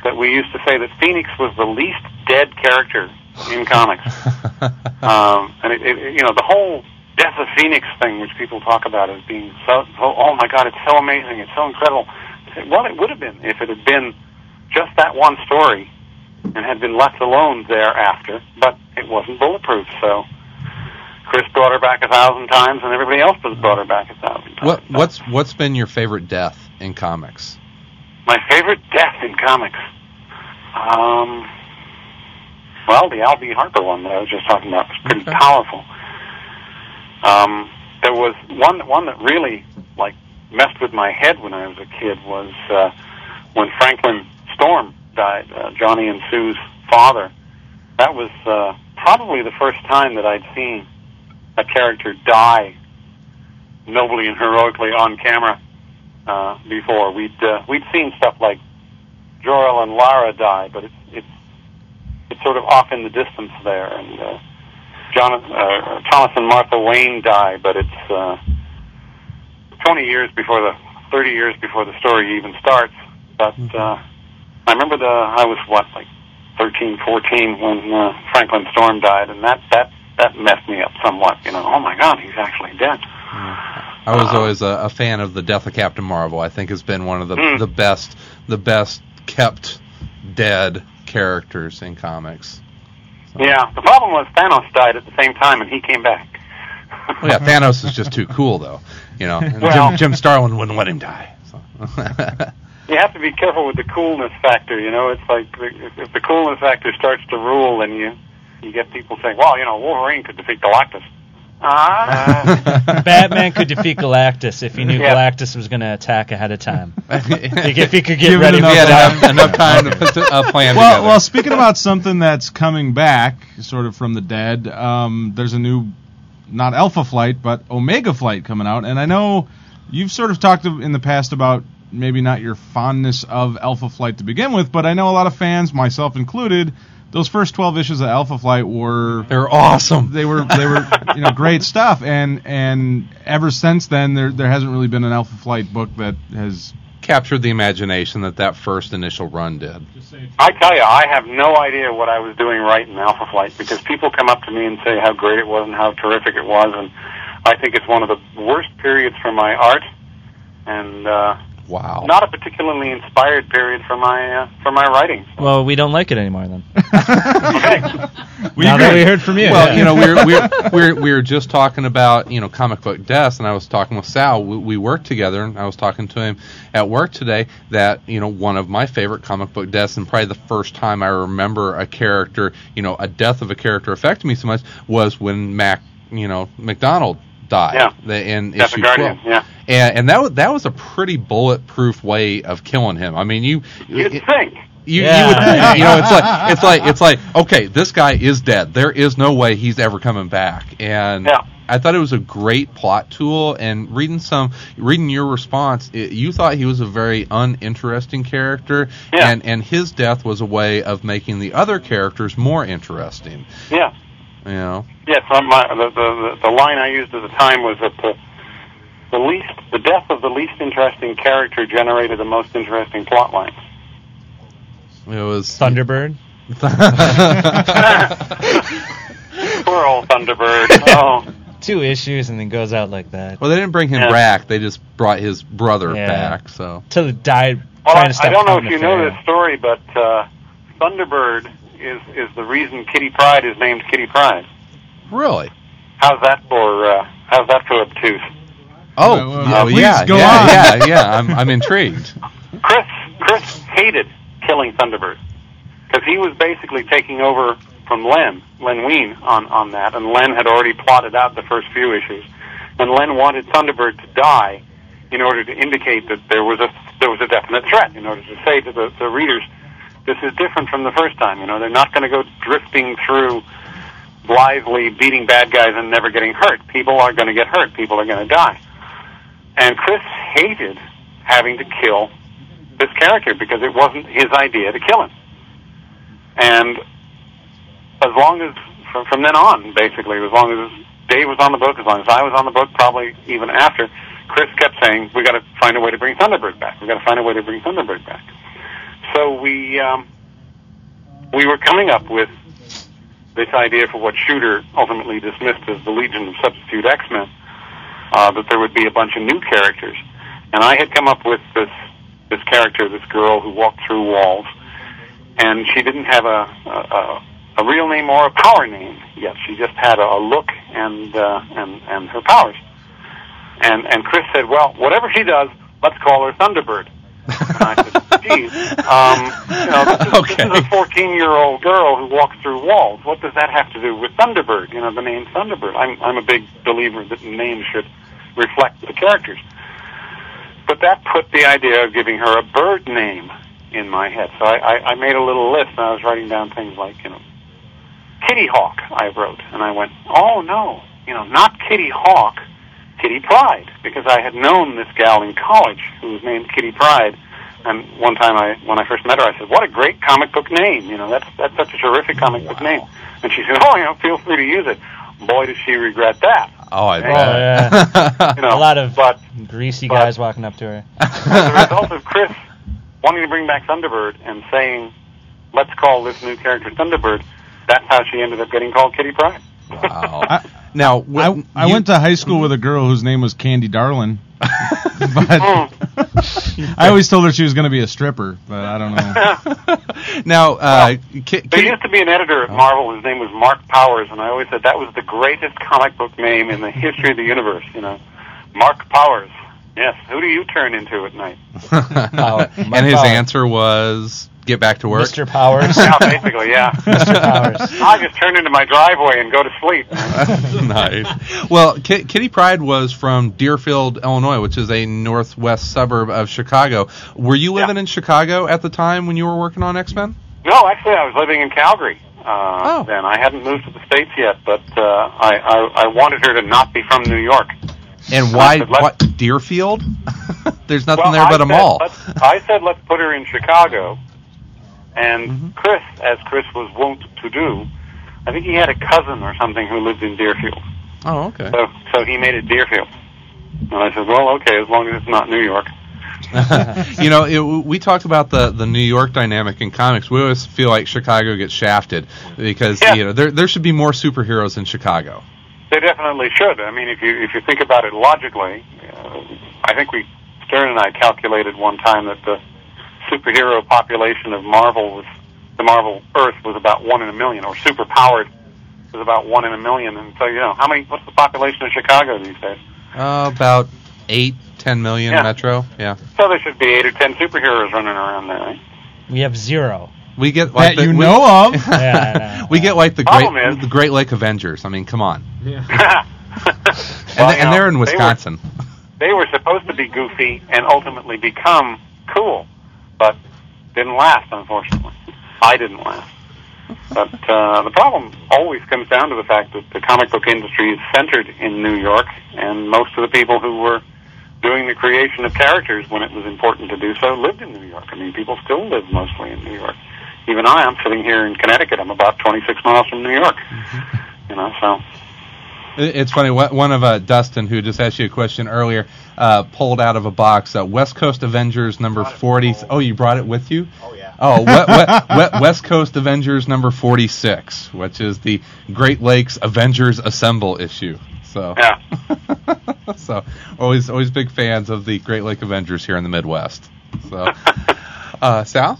F: that we used to say that Phoenix was the least dead character in comics. um, and it, it, you know, the whole death of Phoenix thing, which people talk about as being so, so, oh my God, it's so amazing, it's so incredible. Well, it would have been if it had been just that one story and had been left alone thereafter, but it wasn't bulletproof, so. Chris brought her back a thousand times, and everybody else has brought her back a thousand times.
B: What what's what's been your favorite death in comics?
F: My favorite death in comics. Um, well, the Al B. Harper one that I was just talking about was pretty
B: Okay.
F: powerful. Um, there was one one that really like messed with my head when I was a kid was uh, when Franklin Storm died, uh, Johnny and Sue's father. That was uh, probably the first time that I'd seen a character die nobly and heroically on camera uh, before. We'd uh, we'd seen stuff like Jor-El and Lara die, but it's sort of off in the distance there. And uh, John, uh, Thomas and Martha Wayne die, but it's uh, 20 years before the 30 years before the story even starts. But uh, I remember the I was what like 13, 14 when uh, Franklin Storm died, and that that that messed me up somewhat. You know, oh my God, he's actually dead.
B: I was always a, a fan of the Death of Captain Marvel. I think has been one of the
F: Mm.
B: the best the best kept dead characters in comics.
F: Yeah, the problem was Thanos died at the same time, and he came back.
B: Well, yeah, Thanos is just too cool though. You know,
F: Well-
B: Jim, Jim Starlin wouldn't let him die. So.
F: you have to be careful with the coolness factor. You know, it's like if, if the coolness factor starts to rule, then you you get people saying, "Well, you know, Wolverine could defeat Galactus." Ah,
D: Batman could defeat Galactus if he knew
F: Yeah.
D: Galactus was going to attack ahead of time. Like,
B: if
D: if he could get
C: Give
D: ready
C: enough
D: for
B: had enough, enough time to put a plan
C: well,
B: together.
C: well, speaking about something that's coming back, sort of from the dead, um, there's a new, not Alpha Flight, but Omega Flight coming out, and I know you've sort of talked in the past about maybe not your fondness of Alpha Flight to begin with, but I know a lot of fans, myself included, those first 12 issues of Alpha Flight were
B: They're awesome.
C: they were they were you know great stuff and and ever since then there there hasn't really been an Alpha Flight book that has
B: captured the imagination that that first initial run did.
F: I tell you, I have no idea what I was doing right in Alpha Flight because people come up to me and say how great it was and how terrific it was, and I think it's one of the worst periods for my art, and uh,
B: Wow.
F: not a particularly inspired period for my uh, for my writing.
D: Well, we don't like it anymore then.
F: Okay.
C: We
D: now that we heard from you.
B: Well, you know, we we're, we're we're we were just talking about you know comic book deaths, and I was talking with Sal. We, we work together, and I was talking to him at work today that you know one of my favorite comic book deaths, and probably the first time I remember a character, you know, a death of a character affected me so much was when Mac, you know, McDonald died.
F: Yeah.
B: In
F: Death of
B: issue
F: Guardian,
B: 12.
F: yeah.
B: And and that was that was a pretty bulletproof way of killing him. I mean, you
F: You'd
B: it-
F: think.
B: you,
D: Yeah.
B: you would you know it's like it's like it's like okay this guy is dead there is no way he's ever coming back and
F: Yeah.
B: I thought it was a great plot tool and reading some reading your response it, you thought he was a very uninteresting character
F: Yeah.
B: and and his death was a way of making the other characters more interesting
F: Yeah.
B: You know
F: Yes, uh, my, the, the the line I used at the time was that the the least the death of the least interesting character generated the most interesting plot lines.
B: it was
D: Thunderbird.
F: Poor old Thunderbird. Oh,
D: Two issues and then goes out like that.
B: well they didn't bring him
F: Yeah.
B: back they just brought his brother
D: Yeah.
B: back so
D: Till it died
F: well,
D: trying
F: I,
D: to stop
F: I don't know if you know this story, but uh, Thunderbird is is the reason Kitty Pryde is named Kitty Pryde.
B: really
F: How's that for uh, How's that for obtuse?
B: oh
C: Well, well,
B: yeah
C: please
B: yeah
C: go
B: yeah,
C: on.
B: yeah yeah I'm I'm intrigued
F: Chris Chris hated killing Thunderbird because he was basically taking over from Len Len Wein on on that, and Len had already plotted out the first few issues, and Len wanted Thunderbird to die in order to indicate that there was a there was a definite threat, in order to say to the, the readers, this is different from the first time. You know, they're not going to go drifting through blithely beating bad guys and never getting hurt. People are going to get hurt. People are going to die. And Chris hated having to kill this character because it wasn't his idea to kill him. And as long as from, from then on, basically, as long as Dave was on the book, as long as I was on the book, probably even after, Chris kept saying, "We got to find a way to bring Thunderbird back. We got to find a way to bring Thunderbird back." So we um, we were coming up with this idea for what Shooter ultimately dismissed as the Legion of Substitute X-Men, uh, that there would be a bunch of new characters. And I had come up with this this character, this girl who walked through walls, and she didn't have a a, a, a real name or a power name yet. She just had a, a look and uh, and and her powers. And and Chris said, "Well, whatever she does, let's call her Thunderbird." And I said, "Geez, um, you know, this is,
B: Okay.
F: this is a 14-year-old girl who walks through walls. What does that have to do with Thunderbird? You know, the name Thunderbird. I'm I'm a big believer that names should reflect the characters." But that put the idea of giving her a bird name in my head. So I, I, I made a little list and I was writing down things like, you know, Kitty Hawk, I wrote. And I went, oh no, you know, not Kitty Hawk, Kitty Pryde. Because I had known this gal in college who was named Kitty Pryde. And one time I, when I first met her, I said, what a great comic book name. You know, that's, that's such a terrific comic book name. And she said, oh, you know, feel free to use it. Boy, does she regret that.
B: oh I
F: Oh,
B: bet
F: You know,
D: a lot of
F: but
D: greasy
F: but-
D: guys walking up to her.
F: as a result of Chris wanting to bring back Thunderbird and saying, let's call this new character Thunderbird, that's how she ended up getting called Kitty Pryde.
B: wow
C: I-
B: now
C: I,
B: when
C: I
B: you-
C: went to high school with a girl whose name was Candy Darlin. but
F: Mm.
C: I always told her she was going to be a stripper, but I don't know.
B: now uh, Ki-
F: There
B: Kitty-
F: used to be an editor at Marvel. His name was Mark Powers, and I always said that was the greatest comic book name in the history of the universe. You know, Mark Powers. Yes. Who do you turn into at night?
B: and his answer was get back to work.
D: Mr. Powers.
F: Yeah, basically, yeah.
D: Mr. Powers.
F: I just turn into my driveway and go to sleep.
B: nice. Well, Ki- Kitty Pryde was from Deerfield, Illinois, which is a northwest suburb of Chicago. Were you living in Chicago at the time when you were working on X Men?
F: No, actually, I was living in Calgary. Uh,
B: Oh.
F: Then I hadn't moved to the states yet, but uh, I, I I wanted her to not be from New York.
B: And why?
F: said,
B: What Deerfield? There's nothing
F: well,
B: there but
F: I
B: a
F: said,
B: mall.
F: I said let's put her in Chicago, and
B: Mm-hmm.
F: Chris, as Chris was wont to do, I think he had a cousin or something who lived in Deerfield,
B: Oh, okay.
F: so so he made it Deerfield. And I said, well, okay, as long as it's not New York.
B: you know, it, we talked about the the New York dynamic in comics. We always feel like Chicago gets shafted because
F: Yeah.
B: you know there there should be more superheroes in Chicago.
F: They definitely should. I mean, if you if you think about it logically, uh, I think we Stern and I calculated one time that the superhero population of Marvel was the Marvel Earth was about one in a million, or superpowered was about one in a million. And so, you know, how many? What's the population of Chicago these days?
B: Uh, about eight, ten million
F: Yeah.
B: metro. Yeah,
F: So there should be eight or ten superheroes running around there. Right?
D: We have zero.
B: we get like
C: That
B: the,
C: you
B: we,
C: know of.
D: Yeah, I know.
B: we get like the great
F: is-
B: the Great Lake Avengers. I mean, come on,
F: Well,
B: and,
F: you
B: and they're in
F: they were-
B: Wisconsin.
F: they were supposed to be goofy and ultimately become cool, but didn't last, unfortunately. I didn't last. But uh, the problem always comes down to the fact that the comic book industry is centered in New York, and most of the people who were doing the creation of characters when it was important to do so lived in New York. I mean, people still live mostly in New York. Even I, I'm sitting here in Connecticut. I'm about 26 miles from New York. You know, so
B: It's funny. One of uh, Dustin, who just asked you a question earlier, uh, pulled out of a box uh, West Coast Avengers number forty. Oh, you brought it with you?
H: Oh yeah.
B: Oh, we, we, we, West Coast Avengers number forty-six, which is the Great Lakes Avengers Assemble issue. So,
F: yeah.
B: so always always big fans of the Great Lake Avengers here in the Midwest. So, uh, Sal,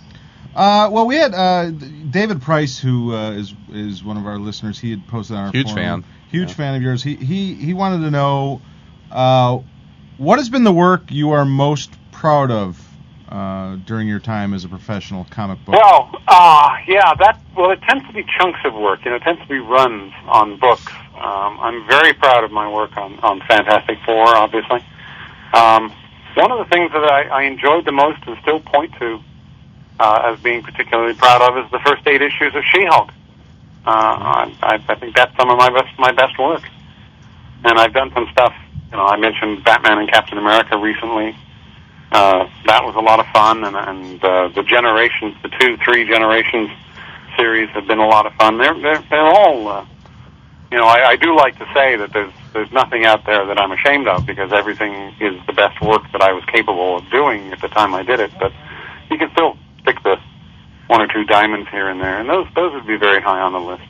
C: Uh, well, we had uh, David Price, who uh, is is one of our listeners. He had posted on our
B: Huge
C: forum.
B: fan.
C: Huge
B: Yeah.
C: fan of yours. He he he wanted to know uh, what has been the work you are most proud of uh, during your time as a professional comic book.
F: Well, uh, yeah, that well, it tends to be chunks of work. You know, it tends to be runs on books. Um, I'm very proud of my work on on Fantastic Four, obviously. Um, one of the things that I, I enjoyed the most and still point to uh, as being particularly proud of is the first eight issues of She-Hulk. Uh, I, I think that's some of my best my best work. And I've done some stuff. You know, I mentioned Batman and Captain America recently. Uh, that was a lot of fun, and, and uh, the generations, the two, three generations series have been a lot of fun. They're they're, they're all, uh, you know, I, I do like to say that there's there's nothing out there that I'm ashamed of because everything is the best work that I was capable of doing at the time I did it. But you can still pick the one or two diamonds here and there, and those those would be very high on the list.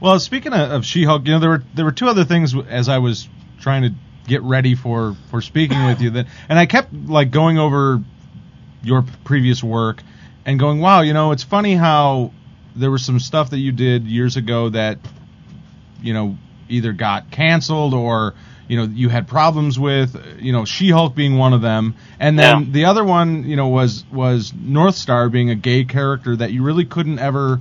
C: Well, speaking of, of She-Hulk, you know there were there were two other things as I was trying to get ready for for speaking with you that, and I kept like going over your previous work and going, wow, you know, it's funny how there was some stuff that you did years ago that you know either got canceled or you know you had problems with you know She-Hulk being one of them. And then
F: Yeah.
C: the other one you know was was Northstar being a gay character that you really couldn't ever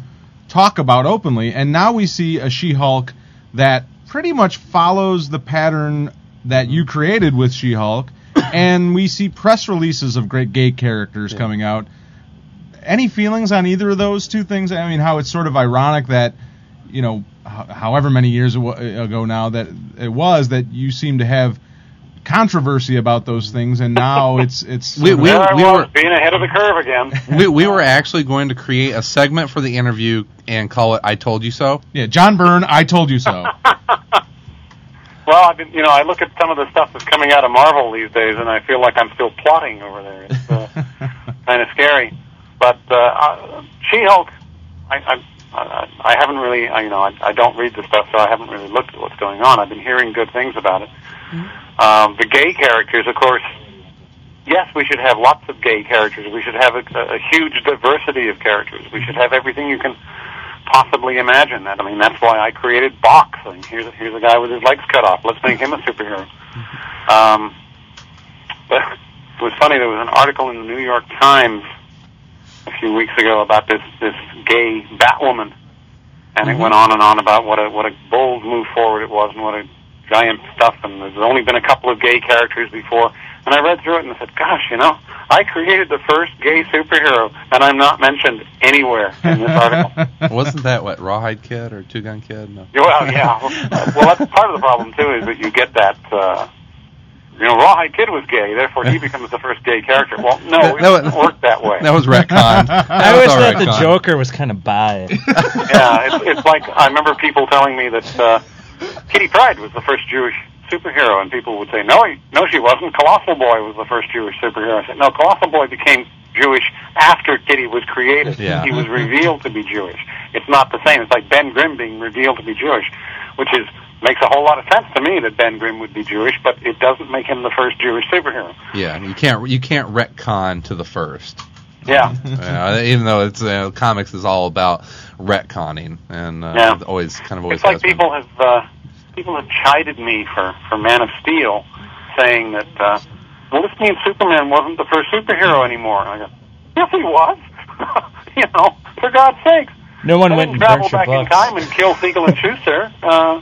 C: talk about openly. And now we see a She-Hulk that pretty much follows the pattern that you created with She-Hulk. And we see press releases of great gay characters coming out. Any feelings on either of those two things? I mean how it's sort of ironic that you know however many years ago ago now that it was that you seem to have controversy about those things and now it's it's
B: We-
C: sort of-
B: we-
F: I was
B: were-
F: being ahead of the curve again.
B: we we were actually going to create a segment for the interview and call it "I Told You So."
C: yeah John Byrne I told you so
F: Well, I've been, you know, I look at some of the stuff that's coming out of Marvel these days, and I feel like I'm still plotting over there. It's uh, kind of scary. But uh, uh, She-Hulk, I, I, I, I haven't really, I, you know, I, I don't read the stuff, so I haven't really looked at what's going on. I've been hearing good things about it. Um, the gay characters, of course. Yes, we should have lots of gay characters. We should have a, a huge diversity of characters. We should have everything you can possibly imagine that. I mean, that's why I created Box. I mean, here's a, here's a guy with his legs cut off. Let's make him a superhero. Um, but it was funny. There was an article in the New York Times a few weeks ago about this this gay Batwoman, and it went on and on about what a what a bold move forward it was and what a giant stuff. And there's only been a couple of gay characters before. And I read through it and I said, "Gosh, you know, I created the first gay superhero, and I'm not mentioned anywhere in this article."
B: Wasn't that what Rawhide Kid or Two Gun Kid? No.
F: Well, yeah. Well, that's part of the problem too, is that you get that. Uh, you know, Rawhide Kid was gay, therefore he becomes the first gay character. Well, no, it
B: That was-
F: doesn't work that way.
B: That was retcon.
D: I
B: was
D: wish
B: all
D: that the. Joker was kind of bi.
F: yeah, it's, it's like I remember people telling me that uh, Kitty Pryde was the first Jewish superhero, and people would say, "No, he, no, she wasn't. Colossal Boy was the first Jewish superhero." I said, "No, Colossal Boy became Jewish after Kitty was created.
B: Yeah.
F: He was revealed to be Jewish. It's not the same. It's like Ben Grimm being revealed to be Jewish, which is makes a whole lot of sense to me that Ben Grimm would be Jewish, but it doesn't make him the first Jewish superhero.
B: Yeah, you can't you can't retcon to the first.
F: Yeah.
B: Uh, even though it's uh, comics is all about retconning and uh,
F: Yeah.
B: always kind of always
F: It's like
B: has been.
F: people have uh, people have chided me for for Man of Steel, saying that uh, well, this means Superman wasn't the first superhero anymore. And I go, yes, he was. you know, for God's sakes.
D: No one
F: I
D: went and
F: travel
D: burnt your
F: back in time and kill Siegel and Shuster. Uh,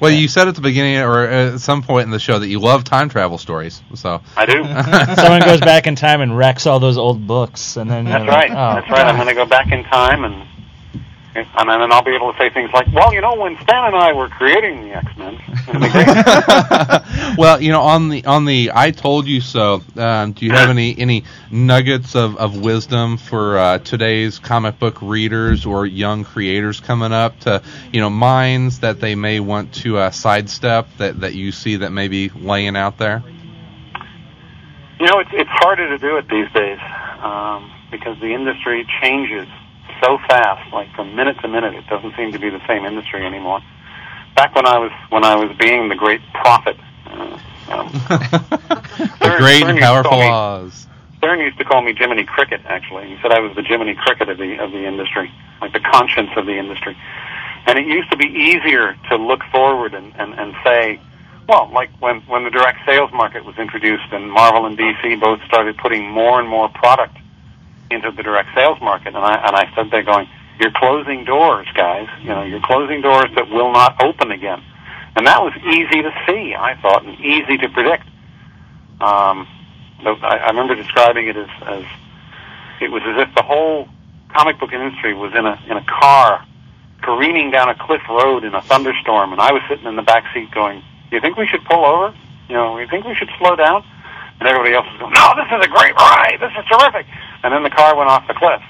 B: Well, you said at the beginning or at some point in the show that you love time travel stories. So
F: I do.
D: Someone goes back in time and wrecks all those old books, and then
F: That's
D: you're like,
F: right.
D: Oh,
F: That's right. Oh, I'm going to go back in time and. And then I'll be able to say things like, "Well, you know, when Stan and I were creating the X Men, it'll be great."
B: well, you know, on the on the I told you so. Um, do you have any any nuggets of, of wisdom for uh, today's comic book readers or young creators coming up to you know minds that they may want to uh, sidestep that that you see that may be laying out there?
F: You know, it's it's harder to do it these days um, because the industry changes so fast. Like from minute to minute, it doesn't seem to be the same industry anymore. Back when I was when I was being the great prophet, uh, um,
B: the
F: Stern-
B: great
F: Stern
B: and
F: used
B: powerful
F: me-
B: Oz.
F: Stern used to call me Jiminy Cricket. Actually, he said I was the Jiminy Cricket of the of the industry, like the conscience of the industry. And it used to be easier to look forward and, and, and say, well, like when when the direct sales market was introduced and Marvel and DC both started putting more and more product into the direct sales market, and I and I stood there going, "You're closing doors, guys. You know, you're closing doors that will not open again." And that was easy to see, I thought, and easy to predict. Um, I, I remember describing it as, as it was as if the whole comic book industry was in a in a car careening down a cliff road in a thunderstorm, and I was sitting in the back seat going, "Do you think we should pull over? You know, you think we should slow down?" And everybody else was going, "No, this is a great ride. This is terrific." And then the car went off the cliff,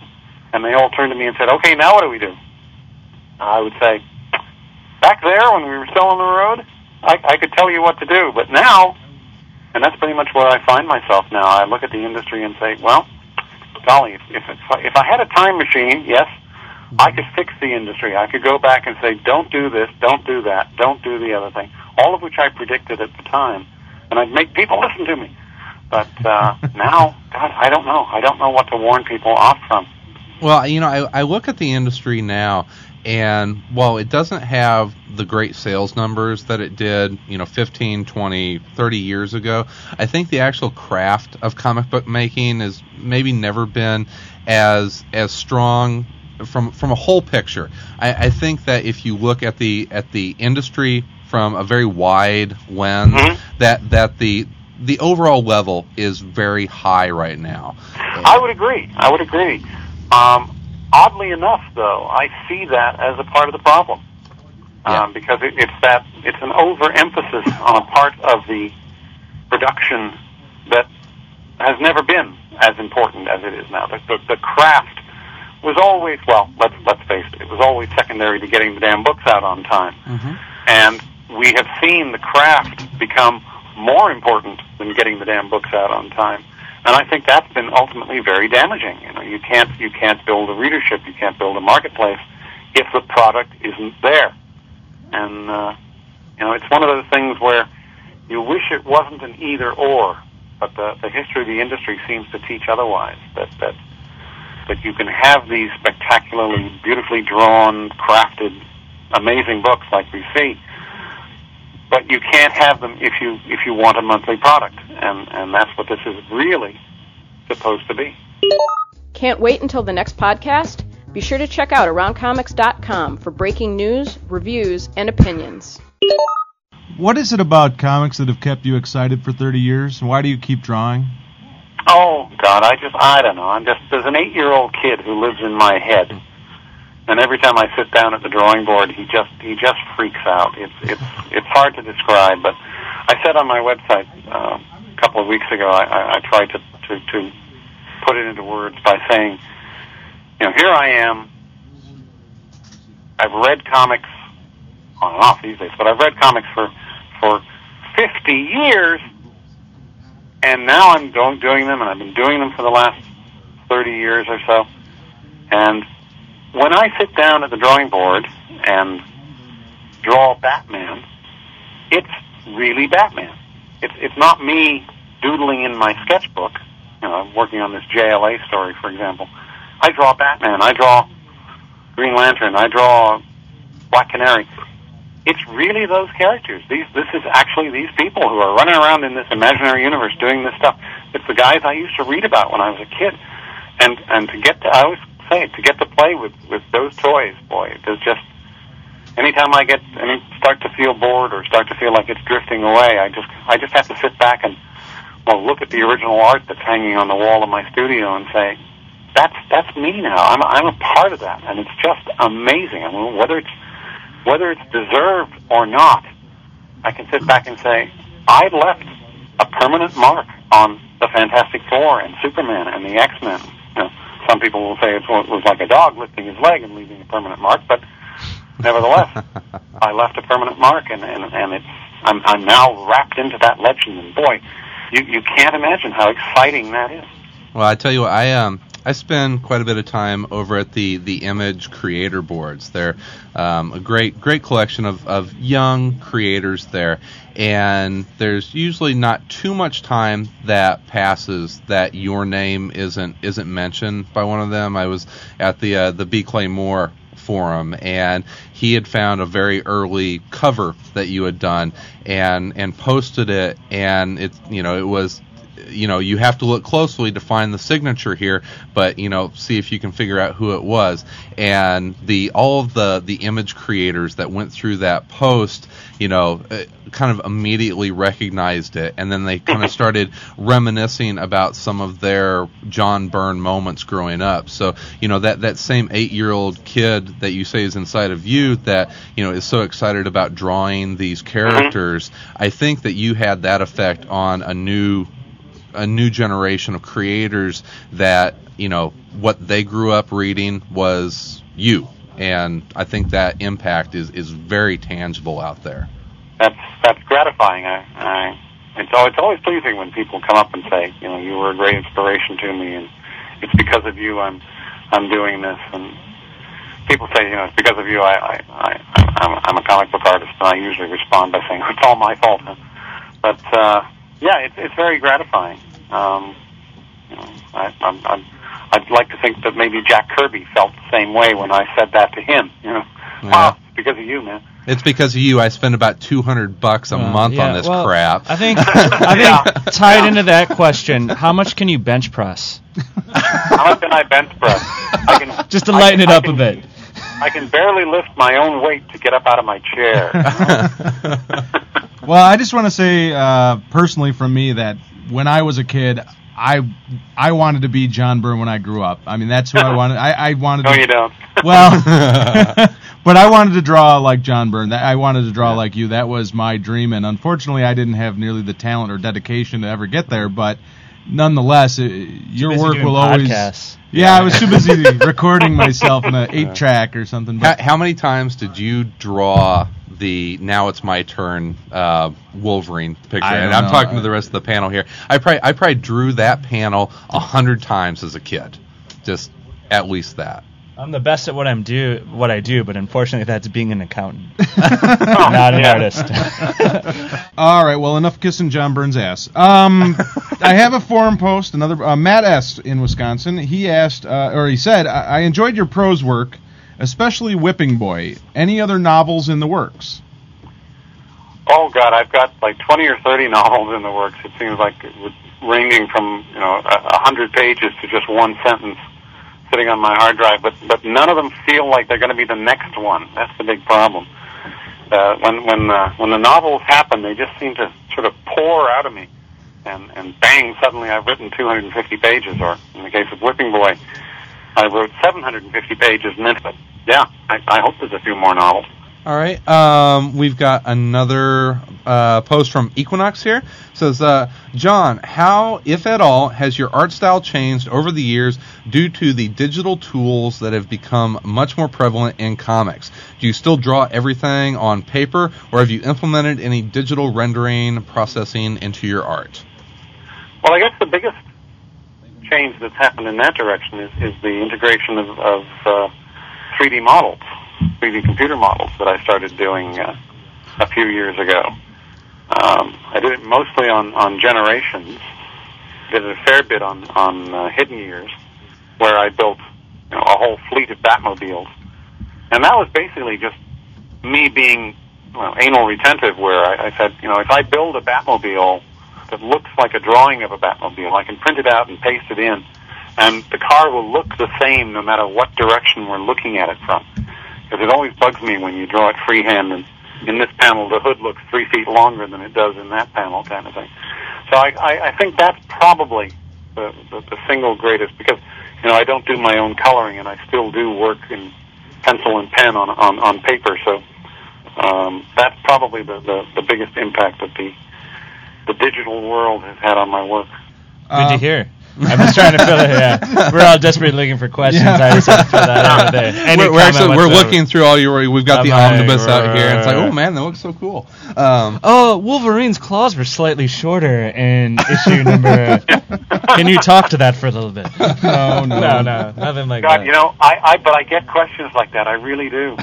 F: and they all turned to me and said, "Okay, now what do we do?" I would say, "Back there when we were still on the road, I, I could tell you what to do, but now." And that's pretty much where I find myself now. I look at the industry and say, "Well, golly, if if if I had a time machine, yes, I could fix the industry. I could go back and say, don't do this, don't do that, don't do the other thing. All of which I predicted at the time, and I'd make people listen to me. But uh, now, God, I don't know. I don't know what to warn people off from.
B: Well, you know, I, I look at the industry now, and while it doesn't have the great sales numbers that it did, you know, 15, 20, 30 years ago, I think the actual craft of comic book making has maybe never been as as strong from from a whole picture. I, I think that if you look at the at the industry from a very wide lens, that that the the overall level is very high right now.
F: I would agree. I would agree. Um, oddly enough, though, I see that as a part of the problem um, because it, it's that it's an overemphasis on a part of the production that has never been as important as it is now. The, the, the craft was always well. Let's let's face it. It was always secondary to getting the damn books out on time, and we have seen the craft become more important than getting the damn books out on time. And I think that's been ultimately very damaging. You know, you can't you can't build a readership, you can't build a marketplace if the product isn't there. And uh, you know, it's one of those things where you wish it wasn't an either or, but the, the history of the industry seems to teach otherwise. That that that you can have these spectacularly, beautifully drawn, crafted, amazing books like we see, but you can't have them if you if you want a monthly product, and and that's what this is really supposed to be.
J: Can't wait until the next podcast? Be sure to check out AroundComics.com for breaking news, reviews, and opinions.
C: What is it about comics that have kept you excited for 30 years? Why do you keep drawing?
F: Oh God, I just I don't know. I'm just there's an eight year old kid who lives in my head, and every time I sit down at the drawing board, he just he just freaks out. It's it's it's hard to describe, but I said on my website uh, a couple of weeks ago, I, I, I tried to, to to put it into words by saying, you know, here I am. I've read comics on and off these days, but I've read comics for for 50 years, and now I'm doing them, and I've been doing them for the last 30 years or so. And when I sit down at the drawing board and draw Batman, it's really Batman. It's it's not me doodling in my sketchbook. You know, working on this JLA story, for example. I draw Batman. I draw Green Lantern. I draw Black Canary. It's really those characters. These this is actually these people who are running around in this imaginary universe doing this stuff. It's the guys I used to read about when I was a kid. And and to get to I always say to get to play with with those toys, boy, there's just anytime I get any start to feel bored or start to feel like it's drifting away, I just I just have to sit back and well look at the original art that's hanging on the wall of my studio and say, that's that's me now. I'm I'm a part of that, and it's just amazing. I mean, whether it's whether it's deserved or not, I can sit back and say I left a permanent mark on the Fantastic Four and Superman and the X Men. Some people will say it was like a dog lifting his leg and leaving a permanent mark, but nevertheless, I left a permanent mark, and and, and it's I'm I'm now wrapped into that legend, and boy, you you can't imagine how exciting that is.
B: Well, I tell you what, I um I spend quite a bit of time over at the the Image Creator Boards. They're um, a great great collection of, of young creators there, and there's usually not too much time that passes that your name isn't isn't mentioned by one of them. I was at the uh, the B Clay Moore forum and he had found a very early cover that you had done and and posted it and it you know it was you know you have to look closely to find the signature here but you know see if you can figure out who it was. And the all of the the image creators that went through that post you know uh, kind of immediately recognized it. And then they kind of started reminiscing about some of their John Byrne moments growing up. So you know that that same 8-year-old kid that you say is inside of you that you know is so excited about drawing these characters I think that you had that effect on a new a new generation of creators that you know what they grew up reading was you and I think that impact is is very tangible out there
F: that's that's gratifying. I, I it's always it's always pleasing when people come up and say, you know, you were a great inspiration to me, and it's because of you I'm I'm doing this. And people say, you know, it's because of you I I, I I'm, I'm a comic book artist, and I usually respond by saying it's all my fault. But uh, yeah, it's it's very gratifying. Um, you know, I, I'm, I'm I'd like to think that maybe Jack Kirby felt the same way when I said that to him. You know,
B: Yeah.
F: wow, it's because of you, man.
B: it's because of you I spend about 200 bucks a
D: Well,
B: month
D: yeah,
B: on this
D: well,
B: crap
D: I think I think tied into that question, how much can you bench press?
F: How much can I bench press? I can
D: Just to
F: I
D: lighten
F: can-
D: it
F: I
D: up a bit.
F: I can barely lift my own weight to get up out of my chair.
C: Well, I just want to say uh, personally from me that when I was a kid, I I wanted to be John Byrne when I grew up. I mean, that's who I wanted. I, I wanted.
F: no,
C: to,
F: you don't.
C: Well, but I wanted to draw like John Byrne. I wanted to draw like you. That was my dream, and unfortunately, I didn't have nearly the talent or dedication to ever get there. But nonetheless, it, your work
D: doing
C: will always.
D: podcasts.
C: Yeah, I was too busy recording myself in an eight track or something.
B: how,
C: But
B: how many times did you draw the now it's my turn uh, Wolverine picture and
C: don't
B: I'm
C: know.
B: talking to the rest of the panel here I probably I probably drew that panel a hundred times as a kid just at least that
D: I'm the best at what I'm do what I do, but unfortunately that's being an accountant. Not an artist.
C: All right, well, enough kissing John Byrne's ass. Um, I have a forum post. Another uh, Matt S. in Wisconsin. He asked, uh, or he said, I-, "I enjoyed your prose work, especially Whipping Boy. Any other novels in the works?"
F: Oh God, I've got like twenty or thirty novels in the works. It seems like it would, ranging from you know a a hundred pages to just one sentence sitting on my hard drive. But but none of them feel like they're going to be the next one. That's the big problem. Uh, when when uh, when the novels happen, they just seem to sort of pour out of me, and and bang, suddenly I've written 250 pages. Or in the case of Whipping Boy, I wrote 750 pages, and then but yeah, I, I hope there's a few more novels.
B: All right. Um, we've got another uh, post from Equinox here. It says, uh, John, how, if at all, has your art style changed over the years due to the digital tools that have become much more prevalent in comics? Do you still draw everything on paper, or have you implemented any digital rendering processing into your art?
F: Well, I guess the biggest change that's happened in that direction is, is the integration of, of uh, 3D models, 3D computer models that I started doing uh, a few years ago. Um, I did it mostly on, on Generations. Did a fair bit on on uh, Hidden Years, where I built you know, a whole fleet of Batmobiles, and that was basically just me being well, anal retentive. Where I, I said, you know, if I build a Batmobile that looks like a drawing of a Batmobile, I can print it out and paste it in, and the car will look the same no matter what direction we're looking at it from. Because it always bugs me when you draw it freehand and in this panel the hood looks three feet longer than it does in that panel kind of thing. So I, I, I think that's probably the, the, the single greatest because, you know, I don't do my own coloring and I still do work in pencil and pen on, on, on paper. So um, that's probably the, the, the biggest impact that the, the digital world has had on my work.
D: Good to hear. I'm just trying to fill it. Yeah, we're all desperately looking for questions.
B: Yeah.
D: I just have to fill that out there. Any
B: we're, we're
D: comment
B: actually we're looking through all your. We've got
D: I'm
B: the
D: like,
B: omnibus out here, and it's like, oh man, that looks so cool. Um,
D: Oh, Wolverine's claws were slightly shorter in issue number. Can you talk to that for a little bit?
C: No, no.
D: no, no, nothing like
F: God,
D: that.
F: you know, I, I but I get questions like that. I really do.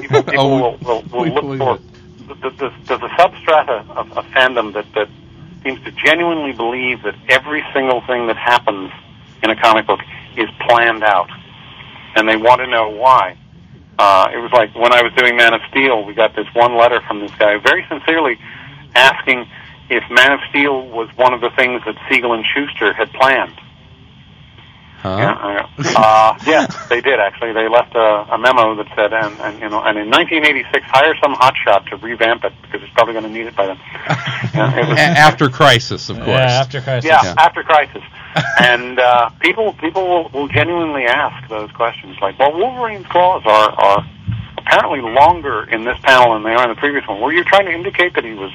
F: People, people
B: Oh,
F: will, will, will look for
B: it.
F: the, the, the, the substrata of, of fandom that, that seems to genuinely believe that every single thing that happens in a comic book is planned out, and they want to know why. Uh, it was like when I was doing Man of Steel, we got this one letter from this guy, very sincerely asking if Man of Steel was one of the things that Siegel and Shuster had planned.
B: Huh?
F: Yeah, uh, uh, yeah, they did actually. They left a, a memo that said, and, and you know, and in 1986, hire some hotshot to revamp it because it's probably going to need it by then. Yeah, it was-
B: after Crisis, of course.
D: yeah, after Crisis.
F: yeah,
B: Yeah.
F: after Crisis, and uh, people people will, will genuinely ask those questions, like, well, Wolverine's claws are are apparently longer in this panel than they are in the previous one. Were you trying to indicate that he was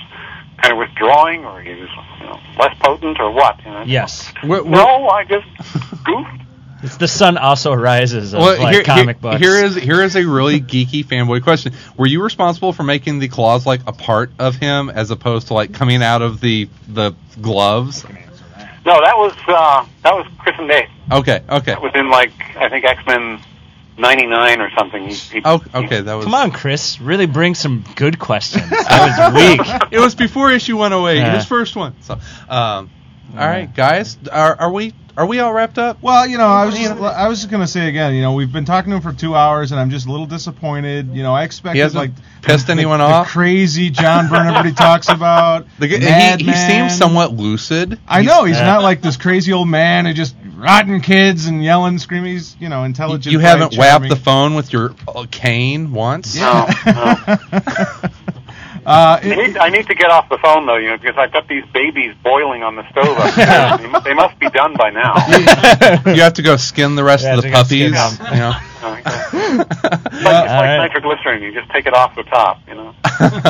F: kind of withdrawing, or he was you know, less potent, or what? You know?
D: Yes,
B: We're- we're-
F: No, I just goofed.
D: it's the sun also rises of
B: Well,
D: like
B: here,
D: comic
B: here-
D: books.
B: here is here is a really geeky fanboy question. Were you responsible for making the claws like a part of him, as opposed to like coming out of the the gloves?
F: No, that was uh, that was Chris and Dave.
B: Okay, okay,
F: That was in like I think X Men '99 or something. He, he,
B: oh, okay. That was.
D: Come on, Chris, really bring some good questions. That was weak.
B: it was before issue 108,
D: Yeah.
B: his first one. So, um, all right, guys, are are we are we all wrapped up?
C: Well, you know, I was just, I was just gonna say again, you know, we've been talking to him for two hours, and I'm just a little disappointed. You know, I expected
B: He hasn't
C: like
B: pissed
C: the,
B: anyone
C: the
B: off?
C: crazy John Byrne everybody talks about.
B: The, g-
C: Mad
B: he, he
C: Man.
B: seems somewhat lucid.
C: I
B: He's-
C: know he's
D: Yeah.
C: not like this crazy old man who just rotting kids and yelling, screaming. He's you know intelligent.
B: You
C: bright,
B: haven't wapped
C: charming.
B: the phone with your uh, cane once.
F: no, no.
C: uh,
F: I need, I need to get off the phone though, you know, because I've got these babies boiling on the stove. Up there. they, they must be done by now.
B: You have to go skin the rest
D: Yeah,
B: of the
D: to go skin
B: puppies.
D: them.
B: You know.
F: Okay. It's like, it's like
D: right.
F: nitroglycerin. You just take it off the top, you know.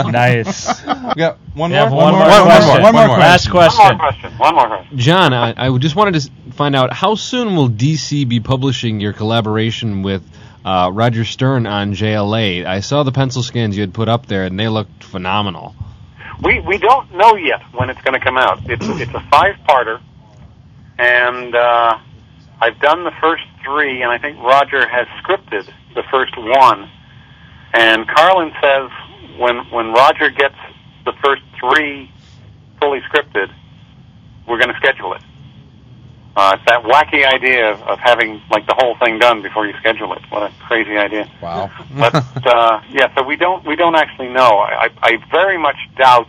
D: nice.
B: We got one
D: We have
B: more.
D: one more
B: one,
D: question.
B: more.
C: One more
D: Last
F: One more
D: question.
F: question. One more question.
K: John, I, I just wanted to s- find out how soon will DC be publishing your collaboration with uh, Roger Stern on JLA? I saw the pencil scans you had put up there, and they looked phenomenal.
F: We we don't know yet when it's going to come out. It's it's a five parter, and uh, I've done the first three, and I think Roger has scripted the first one. And Carlin says when when Roger gets the first three fully scripted, we're going to schedule it. Uh, it's that wacky idea of, of having like the whole thing done before you schedule it. What a crazy idea!
B: Wow.
F: but uh, yeah, so we don't we don't actually know. I, I I very much doubt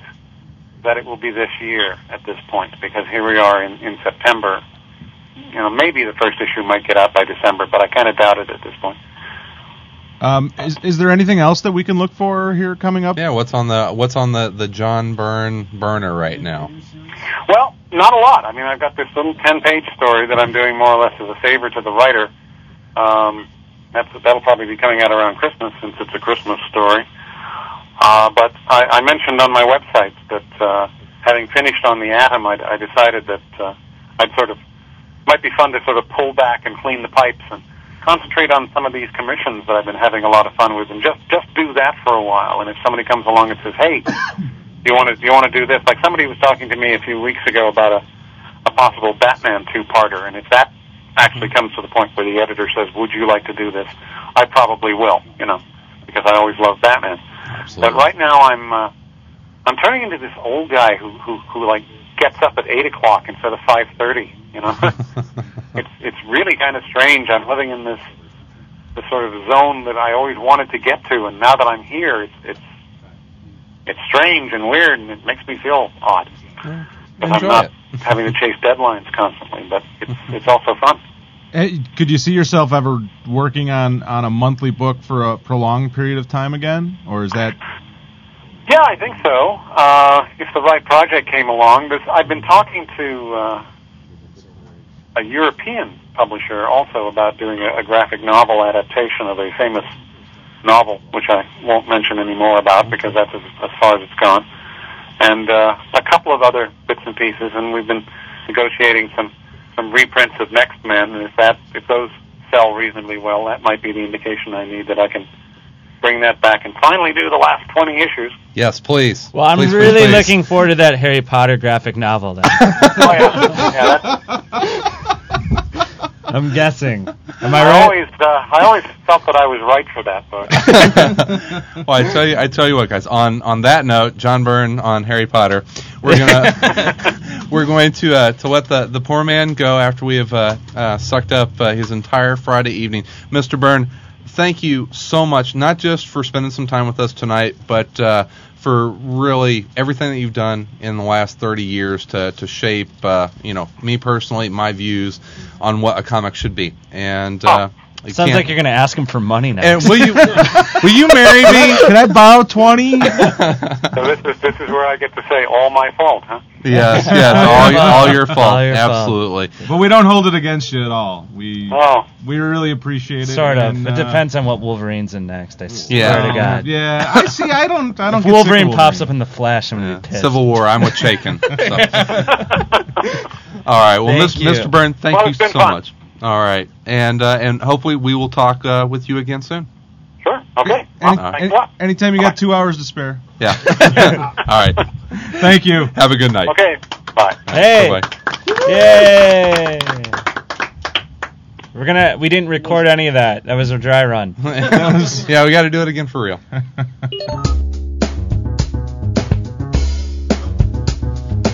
F: that it will be this year at this point because here we are in in September. You know, maybe the first issue might get out by December, but I kind of doubt it at this point.
C: um, is, is there anything else that we can look for here coming up?
B: yeah. What's on the What's on the the John Byrne burner right now?
F: Well, not a lot. I mean, I've got this little ten-page story that I'm doing more or less as a favor to the writer. Um, that's that'll probably be coming out around Christmas since it's a Christmas story. Uh, but I, I mentioned on my website that uh, having finished on the Atom, I, I decided that uh, I'd sort of might be fun to sort of pull back and clean the pipes and concentrate on some of these commissions that I've been having a lot of fun with, and just just do that for a while. And if somebody comes along and says, "Hey, do you want to do you want to do this?" Like somebody was talking to me a few weeks ago about a a possible Batman two-parter, and if that actually comes to the point where the editor says, "Would you like to do this?" I probably will, you know, because I always love Batman. But right now, I'm uh, I'm turning into this old guy who who who like gets up at eight o'clock instead of five thirty. You know, it's it's really kind of strange. I'm living in this this sort of zone that I always wanted to get to, and now that I'm here, it's it's it's strange and weird, and it makes me feel odd. But I'm not having to chase deadlines constantly, but it's it's also fun.
C: Eh, Could you see yourself ever working on on a monthly book for a prolonged period of time again, or is that
F: Yeah, I think so. Uh, if the right project came along, there's, I've been talking to uh, a European publisher also about doing a, a graphic novel adaptation of a famous novel, which I won't mention any more about because that's as, as far as it's gone, and uh, a couple of other bits and pieces, and we've been negotiating some some reprints of Next Men, and if that if those sell reasonably well, that might be the indication I need that I can bring that back and finally do the last 20 issues.
B: Yes, please.
D: Well, I'm
B: Please, please,
D: really
B: please.
D: looking forward to that Harry Potter graphic novel. Then
F: Oh yeah, yeah. That's,
D: I'm guessing. Am
F: I,
D: I right?
F: always, uh, I always felt that I was right for that book.
B: well, I tell you, I tell you what, guys. On on that note, John Byrne on Harry Potter. We're gonna we're going to uh, to let the the poor man go after we have uh, uh, sucked up uh, his entire Friday evening. Mr. Byrne, thank you so much, not just for spending some time with us tonight, but uh, for really everything that you've done in the last 30 years to to shape, uh, you know, me personally, my views on what a comic should be. And uh, you
D: Sounds
B: can't-
D: like you're going to ask him for money now.
B: And will you will you marry me?
C: Can I borrow twenty?
F: so this is this is where I get to say all my fault, huh?
B: Yes, yes, all, your- all your fault.
D: All your fault.
B: Absolutely.
C: But we don't hold it against you at all. We
F: Oh,
C: we really appreciate it.
D: Sort of.
C: and,
D: it
C: uh,
D: depends on what Wolverine's in next. I swear
B: Yeah.
D: to God.
C: Yeah, I see. I don't. I don't.
D: If
C: get sick of
D: Wolverine pops up in the Flash, I'm gonna be pissed.
B: Civil War. I'm with Chaikin. All right. Well,
D: Thank
B: Mis-
D: you.
B: Mr. Byrne, thank
F: Well,
B: you
F: it's been
B: so
F: fun.
B: much. All right, and uh, and hopefully we will talk uh, with you again soon.
F: sure. Okay.
C: Any,
F: thanks
C: any- anytime you got two hours to spare.
B: Yeah. All right.
C: Thank you.
B: Have a good night.
F: Okay. Bye.
D: Hey!
B: Bye-bye.
D: Yay! We're gonna. We didn't record any of that. That was a dry run.
B: yeah, we got to do it again for real.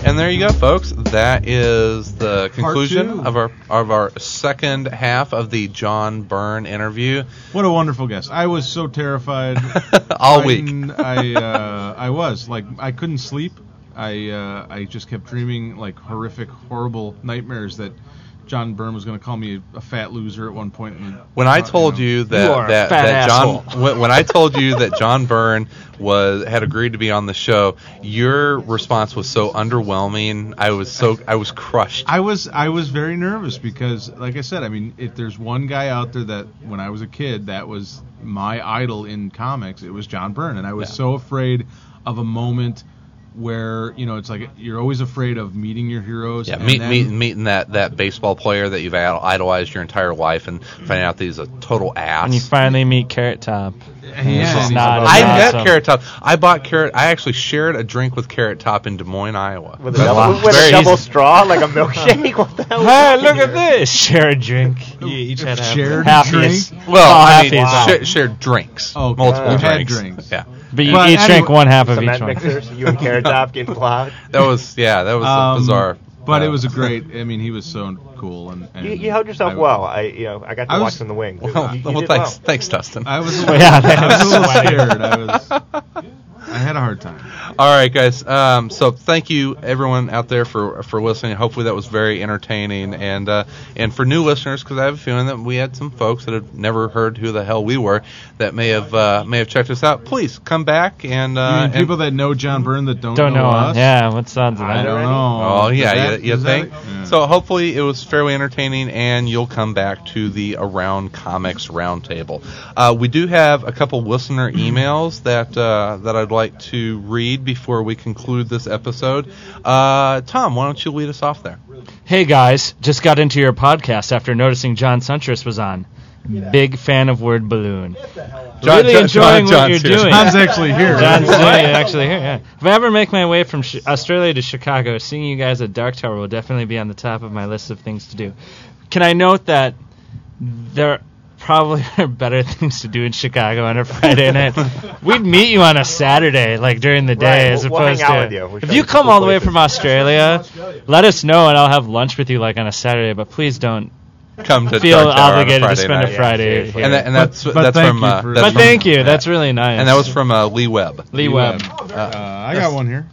B: And there you go, folks. That is the conclusion of our of our second half of the John Byrne interview.
C: What a wonderful guest. I was so terrified.
B: All week.
C: I uh, I was like I couldn't sleep. I uh, I just kept dreaming like horrific, horrible nightmares that John Byrne was going to call me a fat loser at one point. And,
B: When I told
C: know.
B: you that
D: You
B: that, that John when, when I told you that John Byrne was had agreed to be on the show, your response was so underwhelming. I was so I was crushed.
C: I was I was very nervous because, like I said, I mean, if there's one guy out there that when I was a kid that was my idol in comics, it was John Byrne, and I was
B: Yeah.
C: so afraid of a moment where you know it's like you're always afraid of meeting your heroes.
B: Yeah,
C: and
B: meet,
C: then-
B: meet, meeting that, that baseball player that you've idolized your entire life and finding out that he's a total ass.
D: And you finally meet Carrot Top.
C: Yeah,
D: It's just not
B: I
D: as
B: met
D: awesome.
B: Carrot Top. I bought Carrot. I actually shared a drink with Carrot Top in Des Moines, Iowa.
E: With a double, with a double straw, like a milkshake. what the hell?
D: Hey,
E: that?
D: look at this! Share a drink. You each had half.
C: Shared
D: half
C: drink?
B: Well,
D: Oh,
B: I
D: half
B: mean,
D: is-
B: sha- shared drinks,
C: Oh,
B: multiple
C: you had
B: drinks.
C: drinks.
B: Yeah,
D: But you
C: But
D: each
C: anyway-
D: drank one half of each
E: Cement
D: one.
E: mixers. You and Carrot Top getting plowed.
B: that was yeah, that was
C: Um,
B: bizarre.
C: But
B: Uh,
C: it was a great. I mean, he was so cool, and, and
E: You, you held yourself
C: I-
E: well. I, you know, I got to
C: I
E: watch
C: was-
E: from the wing.
B: Well,
E: you, you
B: well thanks,
E: well.
B: thanks, Dustin.
C: I was. A little,
D: yeah,
C: I was a little scared. I was. I had a hard time.
B: All right, guys. Um, so thank you everyone out there for for listening. Hopefully that was very entertaining, and uh, and for new listeners, because I have a feeling that we had some folks that have never heard who the hell we were that may have uh, may have checked us out. Please come back and
C: You
B: uh,
C: mean
B: and-
C: people that know John Byrne that don't,
D: Don't know him.
C: us?
D: Yeah, what sounds of
C: I don't know.
B: Oh
C: Does
B: yeah,
C: that-
B: you, you
C: does that-
B: think?
C: yeah.
B: So hopefully it was fairly entertaining, and you'll come back to the Around Comics Roundtable. Uh, we do have a couple listener emails that uh, that I'd like to read before we conclude this episode. Uh, Tom, why don't you lead us off there?
D: Hey guys, just got into your podcast after noticing John Suintek was on. Big fan of Word Balloon.
B: John-
D: really
B: John-
D: enjoying
B: John-
D: what you're
B: John's here.
D: doing.
C: John's actually here.
D: John's actually here. Yeah. If I ever make my way from Sh- Australia to Chicago, seeing you guys at Dark Tower will definitely be on the top of my list of things to do. Can I note that there probably better things to do in Chicago on a Friday night? We'd meet you on a Saturday, like during the day,
E: Right,
D: as
E: we'll- we'll
D: opposed to.
E: you.
D: If you
E: you
D: come all the way from Australia, let us know and I'll have lunch with you like on a Saturday. But please don't
B: Come to
D: feel
B: Dark Tower on a
D: obligated to spend
B: night.
D: a Friday
E: seriously.
D: here.
B: And, that, and that's
C: But- but
B: that's
C: thank
B: from
C: you
B: uh, that's
D: but
B: from-
D: thank you. That's really nice.
B: and that was from uh, Lee Webb.
D: Lee Webb.
C: Uh, I got one here.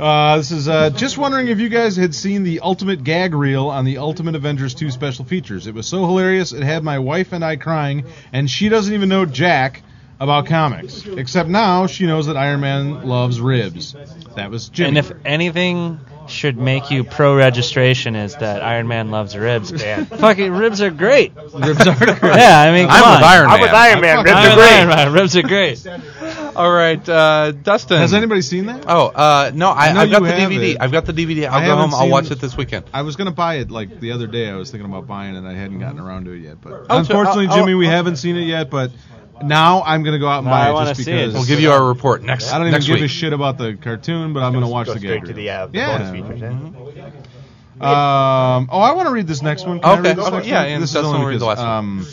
C: Uh, this is uh, just wondering if you guys had seen the Ultimate Gag Reel on the Ultimate Avengers 2 special features. It was so hilarious, it had my wife and I crying, and she doesn't even know Jack about comics. Except now she knows that Iron Man loves ribs. That was Jimmy.
D: And if anything should make you pro registration is that Iron Man loves ribs.
E: Yeah.
D: Fucking ribs are great.
C: ribs are great.
D: Yeah, I mean, come
B: I'm
D: on.
B: with Iron Man.
E: I'm with
B: Man.
E: Iron Man.
C: I'm
E: Ribs are
D: with
E: great.
D: Iron Man. Ribs are great.
B: All right, uh, Dustin.
C: Has anybody seen that?
B: Oh, uh, no, I,
C: I know
B: I've got
C: you
B: the
C: have
B: DVD.
C: it.
B: I've got the DVD. I'll
C: I
B: go
C: haven't
B: home. I'll
C: seen-
B: watch it this weekend.
C: I was gonna buy it like the other day. I was thinking about buying it. I hadn't gotten around to it yet. But
B: I'll-
C: unfortunately,
B: I'll-
C: Jimmy, we
B: I'll-
C: haven't seen it yet. But now I'm gonna go out and
D: No,
C: buy it
D: wanna
C: just
D: see it.
C: because
B: We'll give you our report next week.
C: I don't even
B: next
C: give
B: week.
C: a shit about the cartoon, but I'm gonna watch
E: Go
C: the
E: game.
C: straight
E: to the, uh, the
C: yeah.
E: bonus features. Yeah.
C: Um, oh, I want to read this next one. Can I
B: Okay,
C: read this
B: okay,
C: next
B: yeah,
C: one?
B: and
C: this is
B: Dustin
C: only
B: will read the
C: because,
B: last
C: um,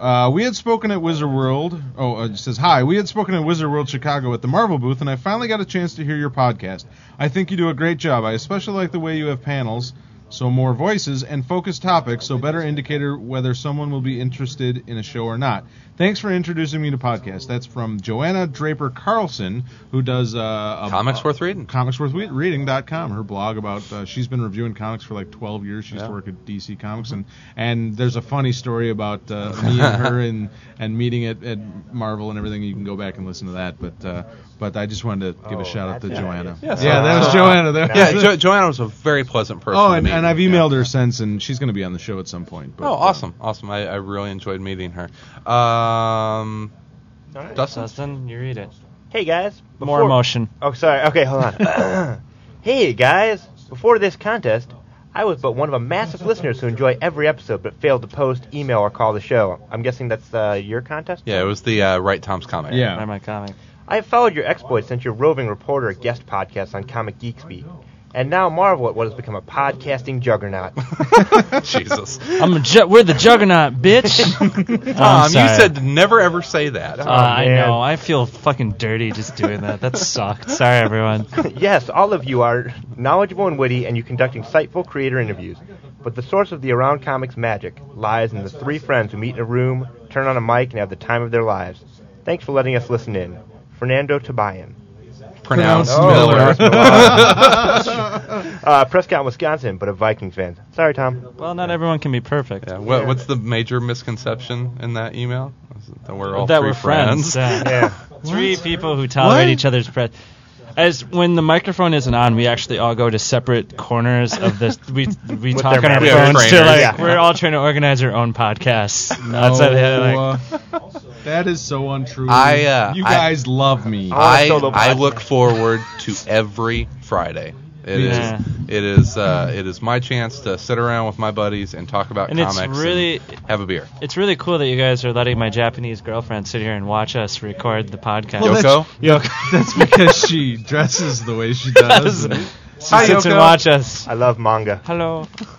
C: uh, we had spoken at Wizard World. Oh, uh, it says hi. We had spoken at Wizard World Chicago at the Marvel booth, and I finally got a chance to hear your podcast. I think you do a great job. I especially like the way you have panels, so more voices and focused topics, so better indicator whether someone will be interested in a show or not. Thanks for introducing me to podcasts. That's from Johanna Draper Carlson, who does uh, a,
B: Comics worth reading.
C: comicsworthreading.com her blog about uh, she's been reviewing comics for like 12 years she used to work at dc comics and and there's a funny story about uh, me and her and and meeting at, at marvel and everything you can go back and listen to that but uh, but i just wanted to give
E: Oh,
C: a shout out to johanna
B: Yeah,
C: yeah that was johanna that
B: Yeah,
C: was-
B: jo- Johanna was a very pleasant person.
C: oh and,
B: meet.
C: and i've
B: Yeah.
C: emailed her since and she's going to be on the show at some point but,
B: Oh,
C: uh,
B: awesome, awesome! I, I really enjoyed meeting her. Um,
E: All right.
B: Dustin,
D: Dustin, you read it.
E: Hey guys.
D: More emotion.
E: Oh, sorry. Okay, hold on. hey guys. Before this contest, I was but one of a massive listeners who enjoy every episode but failed to post, email, or call the show. I'm guessing that's uh, your contest.
B: yeah, it was the uh, Right Tom's comic.
C: yeah
D: Read my comic.
E: I have followed your exploits since your roving reporter guest podcast on Comic Geek Speak, and now marvel at what has become a podcasting juggernaut.
B: Jesus,
D: I'm a ju- we're the juggernaut, bitch. I'm
B: you
D: sorry.
B: said never ever say that.
D: Uh, I
E: man.
D: know. I feel fucking dirty just doing that. That sucked. Sorry, everyone.
E: yes, all of you are knowledgeable and witty, and you conduct insightful creator interviews. But the source of the Around Comics magic lies in the three friends who meet in a room, turn on a mic, and have the time of their lives. Thanks for letting us listen in. Fernando Tabayan.
B: Pronounced
E: Oh,
B: Miller.
E: pronounced Uh, Prescott, Wisconsin, but a Viking fan. Sorry, Tom.
D: Well, not everyone can be perfect.
B: Yeah, what, what's the major misconception in that email? That we're all
D: that
B: three
D: we're friends. Yeah.
E: Yeah.
D: Three people who tolerate
C: What?
D: each other's pre As when the microphone isn't on, we actually all go to separate corners of this. We we talk on our
B: We
D: phones to like
E: Yeah.
D: we're all trying to organize our own podcasts.
C: no,
D: Outside the, like,
C: uh, that is so untrue
B: I, uh,
C: you
B: I-
C: guys love me
E: I want a
B: I
E: solo
B: I look forward to every Friday. It is
D: Yeah.
B: it is uh, it is my chance to sit around with my buddies and talk about
D: And it's
B: comics
D: really-
B: and have a beer.
D: it's really cool that you guys are letting my Japanese girlfriend sit here and watch us record the podcast.
C: Well,
B: Yoko?
C: Yoko. That's because she dresses the way she does.
D: Does. She
B: Hi,
D: sits and
B: Yoko.
D: watch us.
E: I love manga.
D: Hello.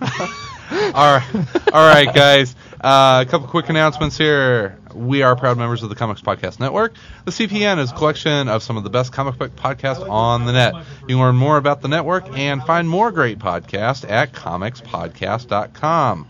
B: all right, all right, guys. Uh, a couple quick announcements here. We are proud members of the Comics Podcast Network. The CPN is a collection of some of the best comic book podcasts on the net. You can learn more about the network and find more great podcasts at comicspodcast.com.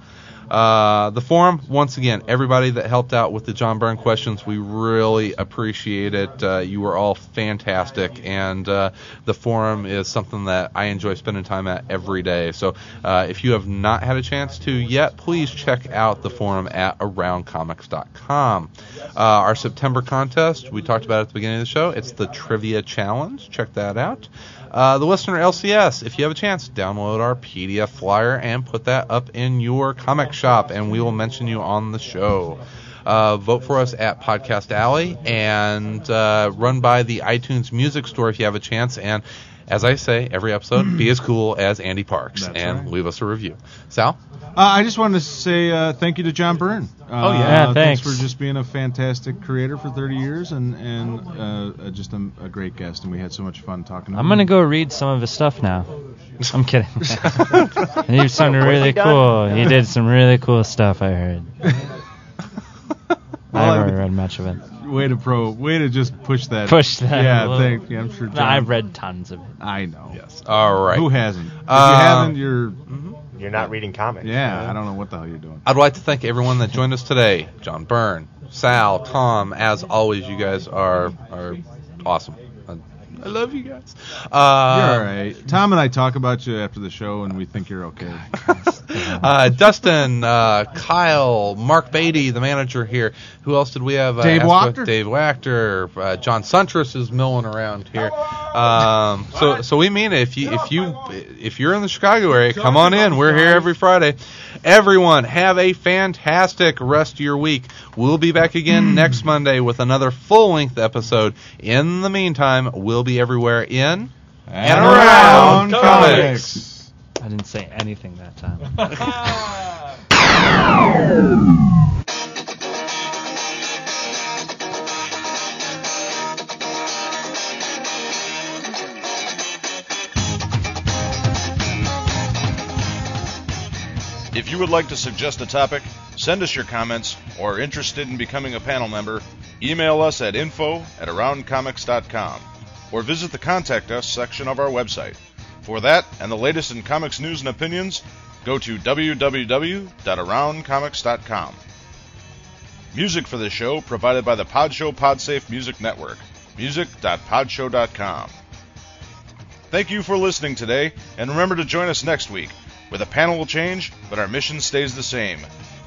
B: Uh, the forum, once again, everybody that helped out with the John Byrne questions, we really appreciate it. Uh, you were all fantastic, and uh, the forum is something that I enjoy spending time at every day. So uh, if you have not had a chance to yet, please check out the forum at aroundcomics.com. Uh, our September contest, we talked about at the beginning of the show. It's the Trivia Challenge. Check that out. Uh, the listener LCS, if you have a chance, download our PDF flyer and put that up in your comic shop, and we will mention you on the show. Uh, vote for us at Podcast Alley and uh, run by the iTunes Music Store if you have a chance. And as I say every episode, be as cool as Andy Parks
C: That's
B: and
C: right.
B: leave us a review. Sal?
C: Uh, I just wanted to say uh, thank you to John Byrne. Uh,
D: Oh, yeah. Yeah,
C: thanks.
D: thanks.
C: for just being a fantastic creator for 30 years and and uh, uh, just a, a great guest, and we had so much fun talking. to
D: I'm gonna go read some of his stuff now. I'm kidding. he sounded
E: What's he
D: really cool. He did some really cool stuff. I heard.
C: Well,
D: I
C: I
D: haven't read much of it.
C: Way to pro, way to just push that.
D: Push that.
C: Yeah,
D: a little.
C: thank you. I'm sure. John,
D: I've read tons of it.
C: I know.
B: Yes. All right.
C: Who hasn't? If you
B: Um,
C: haven't, you're.
E: You're not reading comics.
C: Yeah, I don't know what the hell you're doing.
B: I'd like to thank everyone that joined us today. John Byrne, Sal, Tom. As always, you guys are are awesome. I, love you guys. Uh,
C: you're all right. Tom and I talk about you after the show, and we think you're okay.
B: uh, Dustin, uh, Kyle, Mark Beatty, the manager here. Who else did we have? Uh,
C: Dave Wachter?
B: Dave Wachter. Uh, John Suintek is milling around here. Um, so, so we mean it. If you if you if you're in the Chicago area, come on in. We're here every Friday. Everyone, have a fantastic rest of your week. We'll be back again hmm. next Monday with another full length episode. In the meantime, we'll be everywhere in and around comics.
D: I didn't say anything that time.
A: If you would like to suggest a topic, send us your comments, or are interested in becoming a panel member, email us at info at aroundcomics.com or visit the Contact Us section of our website. For that and the latest in comics news and opinions, go to www.aroundcomics.com. Music for this show provided by the Podshow Podsafe Music Network. Music.podshow.com. Thank you for listening today, and remember to join us next week, where the panel will change, but our mission stays the same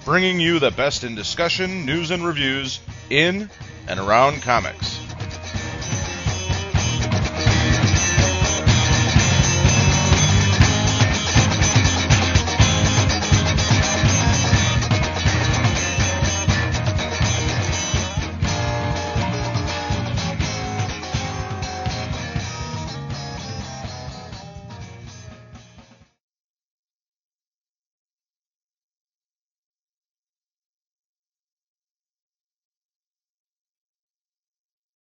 A: bringing you the best in discussion, news, and reviews in and around comics.